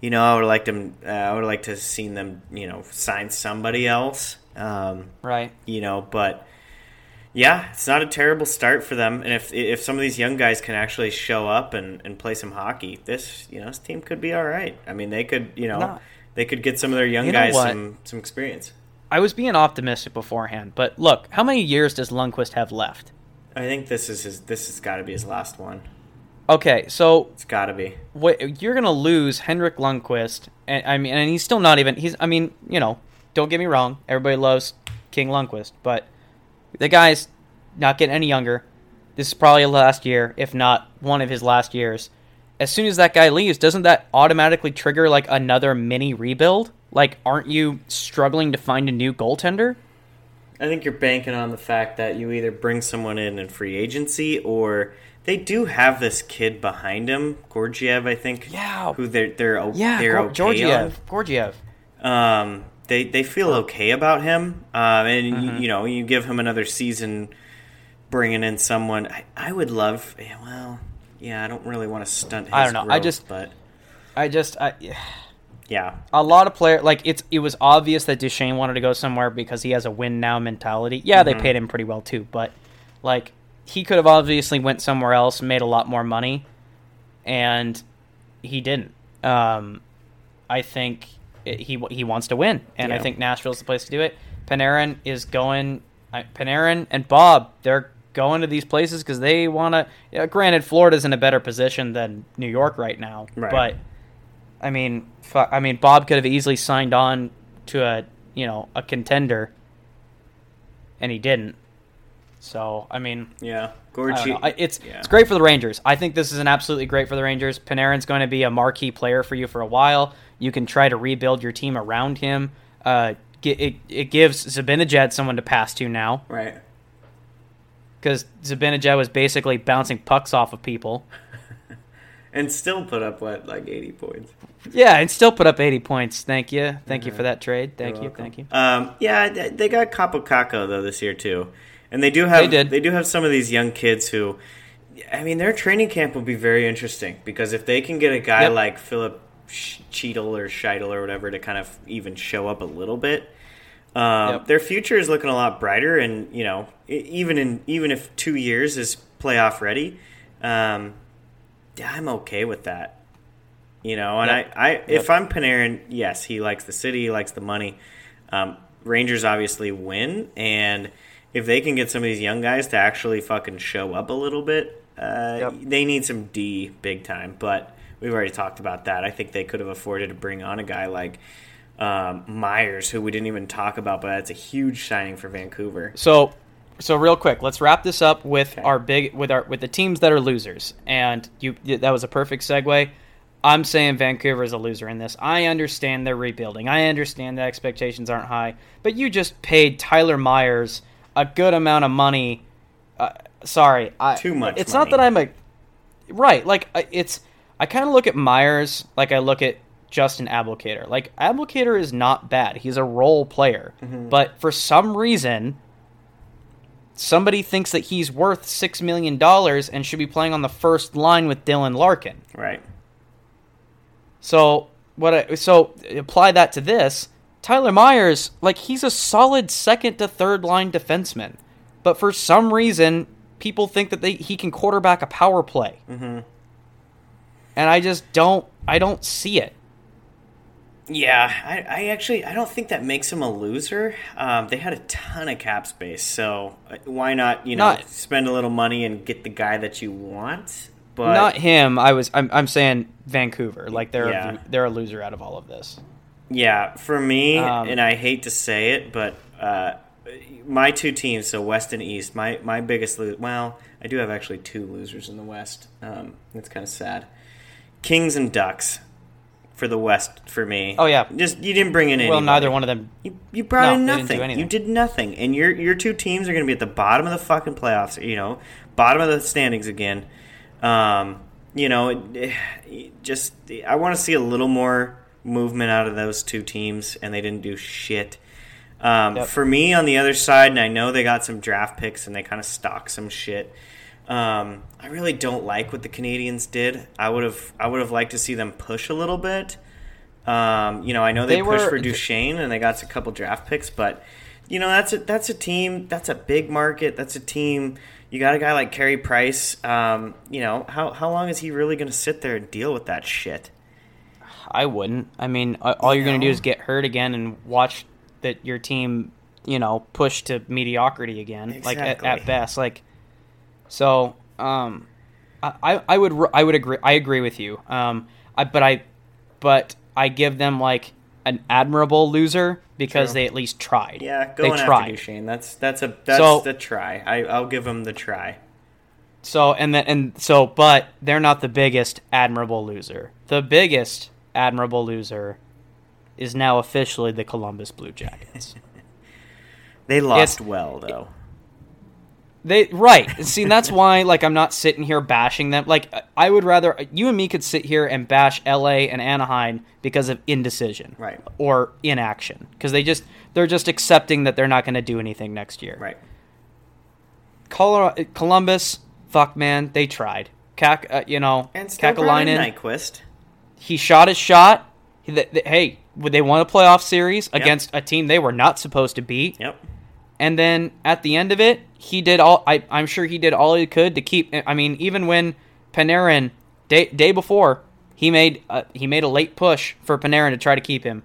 You know, I would like them. Uh, I would like to have seen them. You know, sign somebody else. Um, Right. you know, but yeah, it's not a terrible start for them. And if if some of these young guys can actually show up and, and play some hockey, this you know this team could be all right. I mean, they could you know No. they could get some of their young You guys some some experience. I was being optimistic beforehand, but look, how many years does Lundqvist have left? I think this is his. This has got to be his last one. Okay, so It's got to be. what you're gonna lose Henrik Lundqvist, and I mean, and he's still not even. He's. I mean, you know, don't get me wrong. Everybody loves King Lundqvist, but the guy's not getting any younger. This is probably last year, if not one of his last years. As soon as that guy leaves, doesn't that automatically trigger like another mini rebuild? Like, aren't you struggling to find a new goaltender? I think you're banking on the fact that you either bring someone in in free agency or they do have this kid behind him, Georgiev, I think. Yeah. Who they're they're Yeah, they're Gor- okay. Georgiev. on. Um, they they feel okay about him, um, and you, Mm-hmm. you know you give him another season, bringing in someone. I, I would love. yeah, Well, yeah, I don't really want to stunt. His I don't know, I just- but I just, I, yeah, a lot of player like it's it was obvious that Duchesne wanted to go somewhere because he has a win now mentality. Yeah, they Mhm. paid him pretty well too, but like he could have obviously went somewhere else, and made a lot more money, and he didn't. Um, I think it, he he wants to win, and I Yeah. think Nashville's the place to do it. Panarin is going. I- Panarin and Bob, they're going to these places because they want to. Yeah, granted, Florida's in a better position than New York right now, Right. but I mean, fu- I mean, Bob could have easily signed on to a you know a contender, and he didn't. So I mean, yeah. I Gorgie. I- it's yeah. it's great for the Rangers. I think this is an absolutely great for the Rangers. Panarin's going to be a marquee player for you for a while. You can try to rebuild your team around him. Uh, it it gives Zibanejad someone to pass to now right. because Zibanejad was basically bouncing pucks off of people. And still put up what like eighty points. Yeah, and still put up 80 points. Thank you. Thank you for that trade. Thank You're you. welcome. Thank you. Um, yeah, they- they got Kaapo Kakko though this year too, and they do have They did. do have some of these young kids who, I mean, their training camp will be very interesting because if they can get a guy Yep. like Philip Cheadle or Scheidel or whatever to kind of even show up a little bit, um, Yep. their future is looking a lot brighter. And you know, even in even if two years is playoff ready, um, yeah, I'm okay with that. You know, and Yep. I, I if I'm Panarin, yes, he likes the city, he likes the money. Um, Rangers obviously win, and if they can get some of these young guys to actually fucking show up a little bit, uh, Yep. they need some D big time. But we've already talked about that. I think they could have afforded to bring on a guy like um, Myers, who we didn't even talk about, but that's a huge signing for Vancouver. So, so real quick, let's wrap this up with Okay. our big with our with the teams that are losers. And you that was a perfect segue. I'm saying Vancouver is a loser in this. I understand they're rebuilding. I understand the expectations aren't high, but you just paid Tyler Myers a good amount of money. Uh, sorry, I, Too much It's money. not that I'm a right. Like it's I kind of look at Myers like I look at Justin Abdelkader. Like Abdelkader is not bad. He's a role player, but for some reason, somebody thinks that he's worth six million dollars and should be playing on the first line with Dylan Larkin. Right. So what? I, so apply that to this. Tyler Myers, like he's a solid second to third line defenseman, but for some reason, people think that they, he can quarterback a power play, mm-hmm. And I just don't. I don't see it. Yeah, I, I actually I don't think that makes him a loser. Um, they had a ton of cap space, so uh, why not you know Not- spend a little money and get the guy that you want? But Not him. I was. I'm. I'm saying Vancouver. Like they're Yeah. a, they're a loser out of all of this. yeah, for me, Um, and I hate to say it, but uh, my two teams, so West and East, my my biggest lo- well, I do have actually two losers in the West. Um, that's kind of sad. Kings and Ducks for the West for me. Oh, yeah. just you didn't bring in any. Well, neither one of them. You, you brought No, in they didn't do nothing. You did nothing, and your your two teams are going to be at the bottom of the fucking playoffs. You know, bottom of the standings again. Um, you know, it, it just I want to see a little more movement out of those two teams, and they didn't do shit. Um, Yep. For me, on the other side, and I know they got some draft picks and they kind of stock some shit. Um, I really don't like what the Canadiens did. I would have I would have liked to see them push a little bit. Um, you know, I know they, They pushed were- for Duchene and they got a couple draft picks, but you know that's a that's a team that's a big market. That's a team. You got a guy like Carey Price. Um, you know how how long is he really going to sit there and deal with that shit? I wouldn't. I mean, all you're going to do is get hurt again and watch that your team, you know, push to mediocrity again. Like at, at best, like so. Um, I, I would I would agree. I agree with you. Um, I but I, but I give them like an admirable loser because True. they at least tried. Yeah, they going after tried. Duchene. That's that's a that's So- the try. I, I'll give them the try. So and then and so, but they're not the biggest admirable loser. The biggest admirable loser is now officially the Columbus Blue Jackets. They lost It's- well though. They right. See, that's why like I'm not sitting here bashing them. Like I would rather you and me could sit here and bash LA and Anaheim because of indecision, Right. or inaction, because they just they're just accepting that they're not going to do anything next year. Right. Colorado, Columbus, fuck man, they tried. Kak, uh, you know, And Kekalainen, Nyquist. he shot his shot. He, th- th- hey, would they won a playoff series against a team they were not supposed to beat? Yep. And then at the end of it, he did all. I, I'm sure he did all he could to keep. I mean, even when Panarin day day before, he made a, he made a late push for Panarin to try to keep him,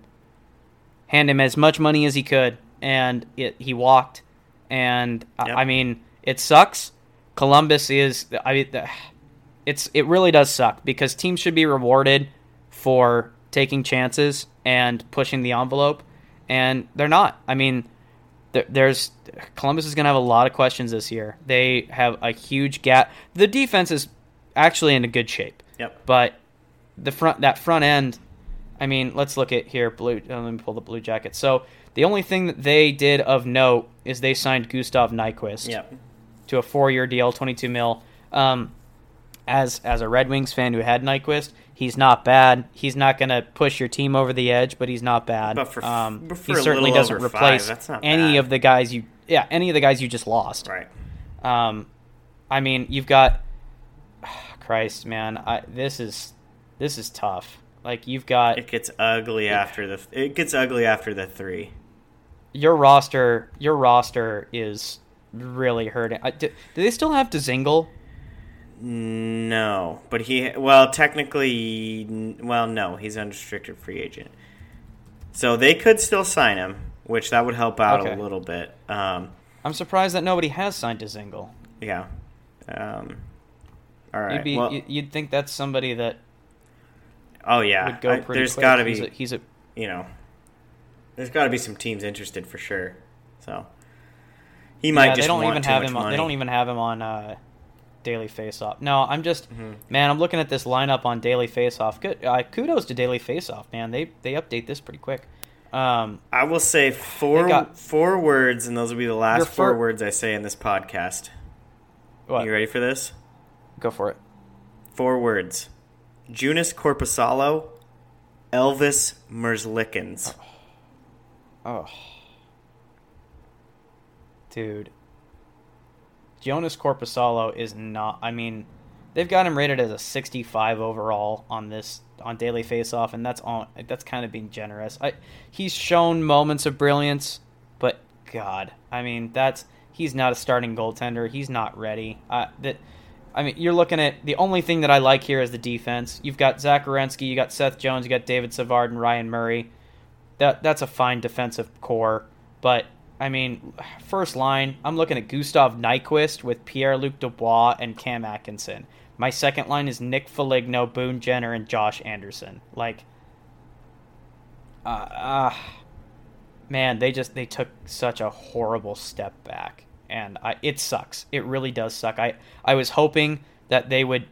hand him as much money as he could, and it, he walked. And I- Yep. I mean, it sucks. Columbus is. I mean, the- it's it really does suck because teams should be rewarded for taking chances and pushing the envelope, and they're not. I mean, there's Columbus is going to have a lot of questions this year. They have a huge gap. The defense is actually in a good shape, Yep. but the front that front end. I mean, let's look at here. Blue. uh, let me pull the Blue Jackets. So the only thing that they did of note is they signed Gustav Nyquist Yep. to a four-year deal, 22 mil. Um, as as a Red Wings fan who had Nyquist, he's not bad. He's not going to push your team over the edge, but he's not bad. But for- um, but for he certainly doesn't five, replace not any bad. of the guys you yeah any of the guys you just lost. Right. Um, I mean, you've got Christ, man. I, this is this is tough. Like you've got It gets ugly after the. It gets ugly after the three. your roster. Your roster is really hurting. Do, do they still have Dzingel? No, but he. Well, technically, well, no, he's unrestricted free agent. So they could still sign him, which that would help out Okay. a little bit. Um, I'm surprised that nobody has signed Dzingel. yeah. Um, all You'd be well, you- you'd think that's somebody that oh yeah. would go I- there's got to He's be. a, he's a you know, there's got to be some teams interested for sure. So he might yeah, just they don't even have him. On, they don't even have him on uh, Daily Faceoff. No, I'm just Mm-hmm. man. I'm looking at this lineup on Daily Faceoff. Good. Uh, kudos to Daily Faceoff, man. They they update this pretty quick. Um, I will say four got- four words, and those will be the last Your four words I say in this podcast. what? You ready for this? Go for it. Four words: Joonas Korpisalo, Elvis Merzlikins. Oh. Dude. Joonas Korpisalo is not. I mean, they've got him rated as a 65 overall on this on daily faceoff, and that's on. That's kind of being generous. I he's shown moments of brilliance, but God, I mean that's he's not a starting goaltender. He's not ready. Uh, that. I mean, you're looking at the only thing that I like here is the defense. You've got Zach Werenski, you got Seth Jones, you got David Savard and Ryan Murray. That that's a fine defensive core, but I mean, first line, I'm looking at Gustav Nyquist with Pierre Luc Dubois and Cam Atkinson. My second line is Nick Foligno, Boone Jenner, and Josh Anderson. Like, uh, uh, man, they just they took such a horrible step back, and I, it sucks. It really does suck. I I was hoping that they would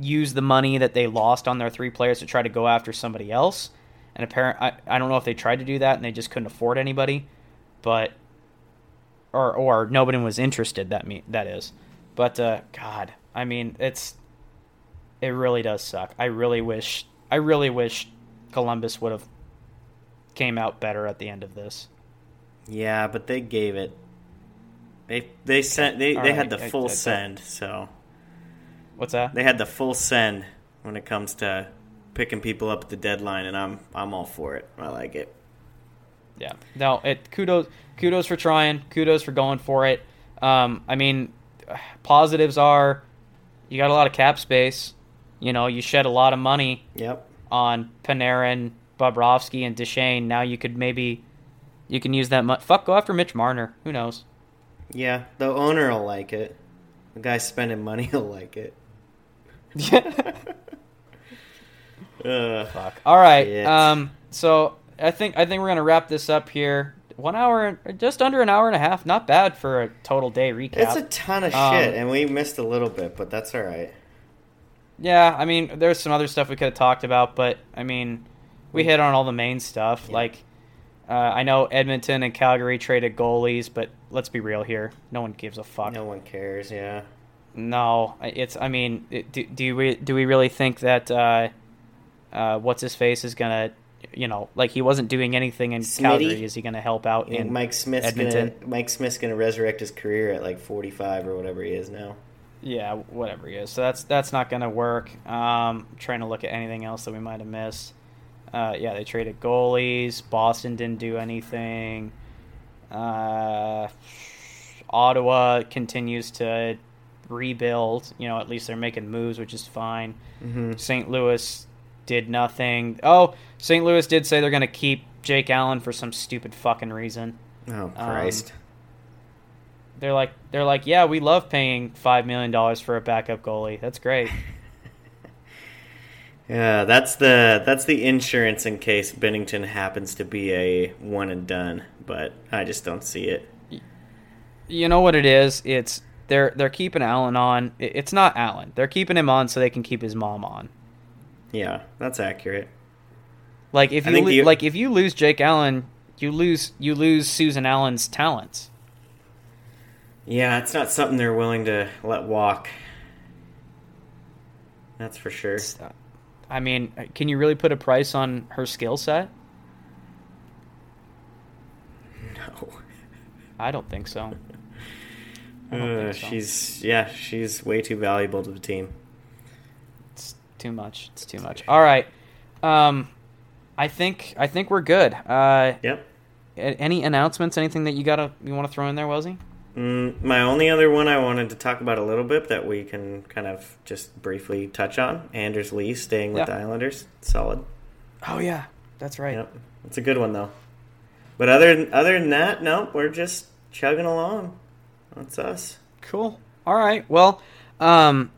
use the money that they lost on their three players to try to go after somebody else. And apparent, I, I don't know if they tried to do that and they just couldn't afford anybody but or or nobody was interested. That me that is, but uh, God, I mean, it's it really does suck. I really wish I really wish Columbus would have came out better at the end of this. Yeah, but they gave it. They they sent they, they right. had the full I, I, send. So what's that? They had the full send when it comes to picking people up at the deadline, and I'm I'm all for it. I like it. Yeah. No, it kudos kudos for trying. Kudos for going for it. Um, I mean, positives are you got a lot of cap space. You know, you shed a lot of money. Yep. On Panarin, Bobrovsky, and Duchene. Now you could maybe you can use that. Mu- Fuck, go after Mitch Marner. Who knows? Yeah, the owner will like it. The guy spending money will like it. uh, Fuck. All right. Shit. Um. So I think I think we're gonna wrap this up here. One hour, just under an hour and a half. Not bad for a total day recap. It's a ton of um, shit, and we missed a little bit, but that's all right. Yeah, I mean, there's some other stuff we could have talked about, but I mean, we hit on all the main stuff. Yeah. Like, uh, I know Edmonton and Calgary traded goalies, but let's be real here. No one gives a fuck. No one cares. Yeah. No, it's. I mean, do, do we do we really think that uh, uh, what's his face is gonna you know, like he wasn't doing anything in Smitty? Calgary. Is he going to help out in Mike Smith's Edmonton? Gonna, Mike Smith's going to resurrect his career at like 45 or whatever he is now. Yeah, whatever he is. So that's that's not going to work. Um, trying to look at anything else that we might have missed. Uh, yeah, they traded goalies. Boston didn't do anything. Uh, Ottawa continues to rebuild. You know, at least they're making moves, which is fine. Mm-hmm. St. Louis did nothing. Oh, St. Louis did say they're going to keep Jake Allen for some stupid fucking reason. Oh Christ. Um, they're like they're like, "Yeah, we love paying 5 million dollars for a backup goalie. That's great." yeah, that's the that's the insurance in case Binnington happens to be a one and done, but I just don't see it. You know what it is? It's they're they're keeping Allen on. It's not Allen. They're keeping him on so they can keep his mom on. Yeah, that's accurate. Like if you lo- the... like if you lose Jake Allen, you lose you lose Susan Allen's talents. Yeah, it's not something they're willing to let walk. That's for sure. Uh, I mean, can you really put a price on her skill set? No. I don't think so. Don't uh, think so. She's yeah, she's way too valuable to the team too much. It's too much. All right. Um, I think I think we're good. Uh, yep. Any announcements? Anything that you gotta you want to throw in there, Wellesley? Mm, my only other one I wanted to talk about a little bit that we can kind of just briefly touch on: Anders Lee staying with the Islanders. Solid. Oh yeah, that's right. Yep. It's a good one though. But other other than that, no, we're just chugging along. That's us. Cool. All right. Well, um,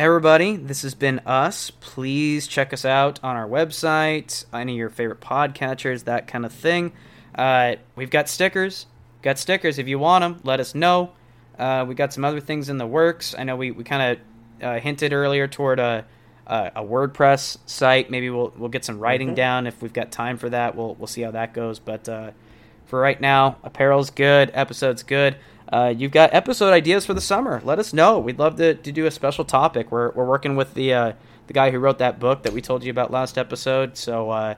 everybody, this has been us. Please check us out on our website, any of your favorite podcatchers, that kind of thing. Uh, we've got stickers. Got stickers. If you want them, let us know. Uh, we got some other things in the works. I know we, we kind of uh, hinted earlier toward a, a, a, WordPress site. Maybe we'll we'll get some writing mm-hmm. down if we've got time for that. We'll we'll see how that goes. But uh, for right now, apparel's good, episode's good. Uh, you've got episode ideas for the summer. Let us know. We'd love to, to do a special topic. We're, we're working with the uh, the guy who wrote that book that we told you about last episode. So uh,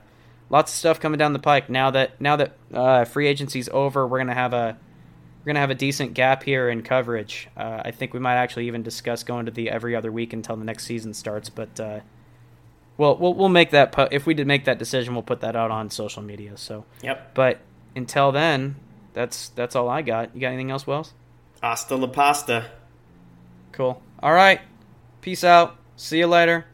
lots of stuff coming down the pike. Now that now that uh, free agency's over, we're gonna have a we're gonna have a decent gap here in coverage. Uh, I think we might actually even discuss going to the every other week until the next season starts. But uh, well, we'll we'll make that if we did make that decision, we'll put that out on social media. So Yep. but until then, that's that's all I got. You got anything else, Wells? Hasta la pasta. Cool. All right. Peace out. See you later.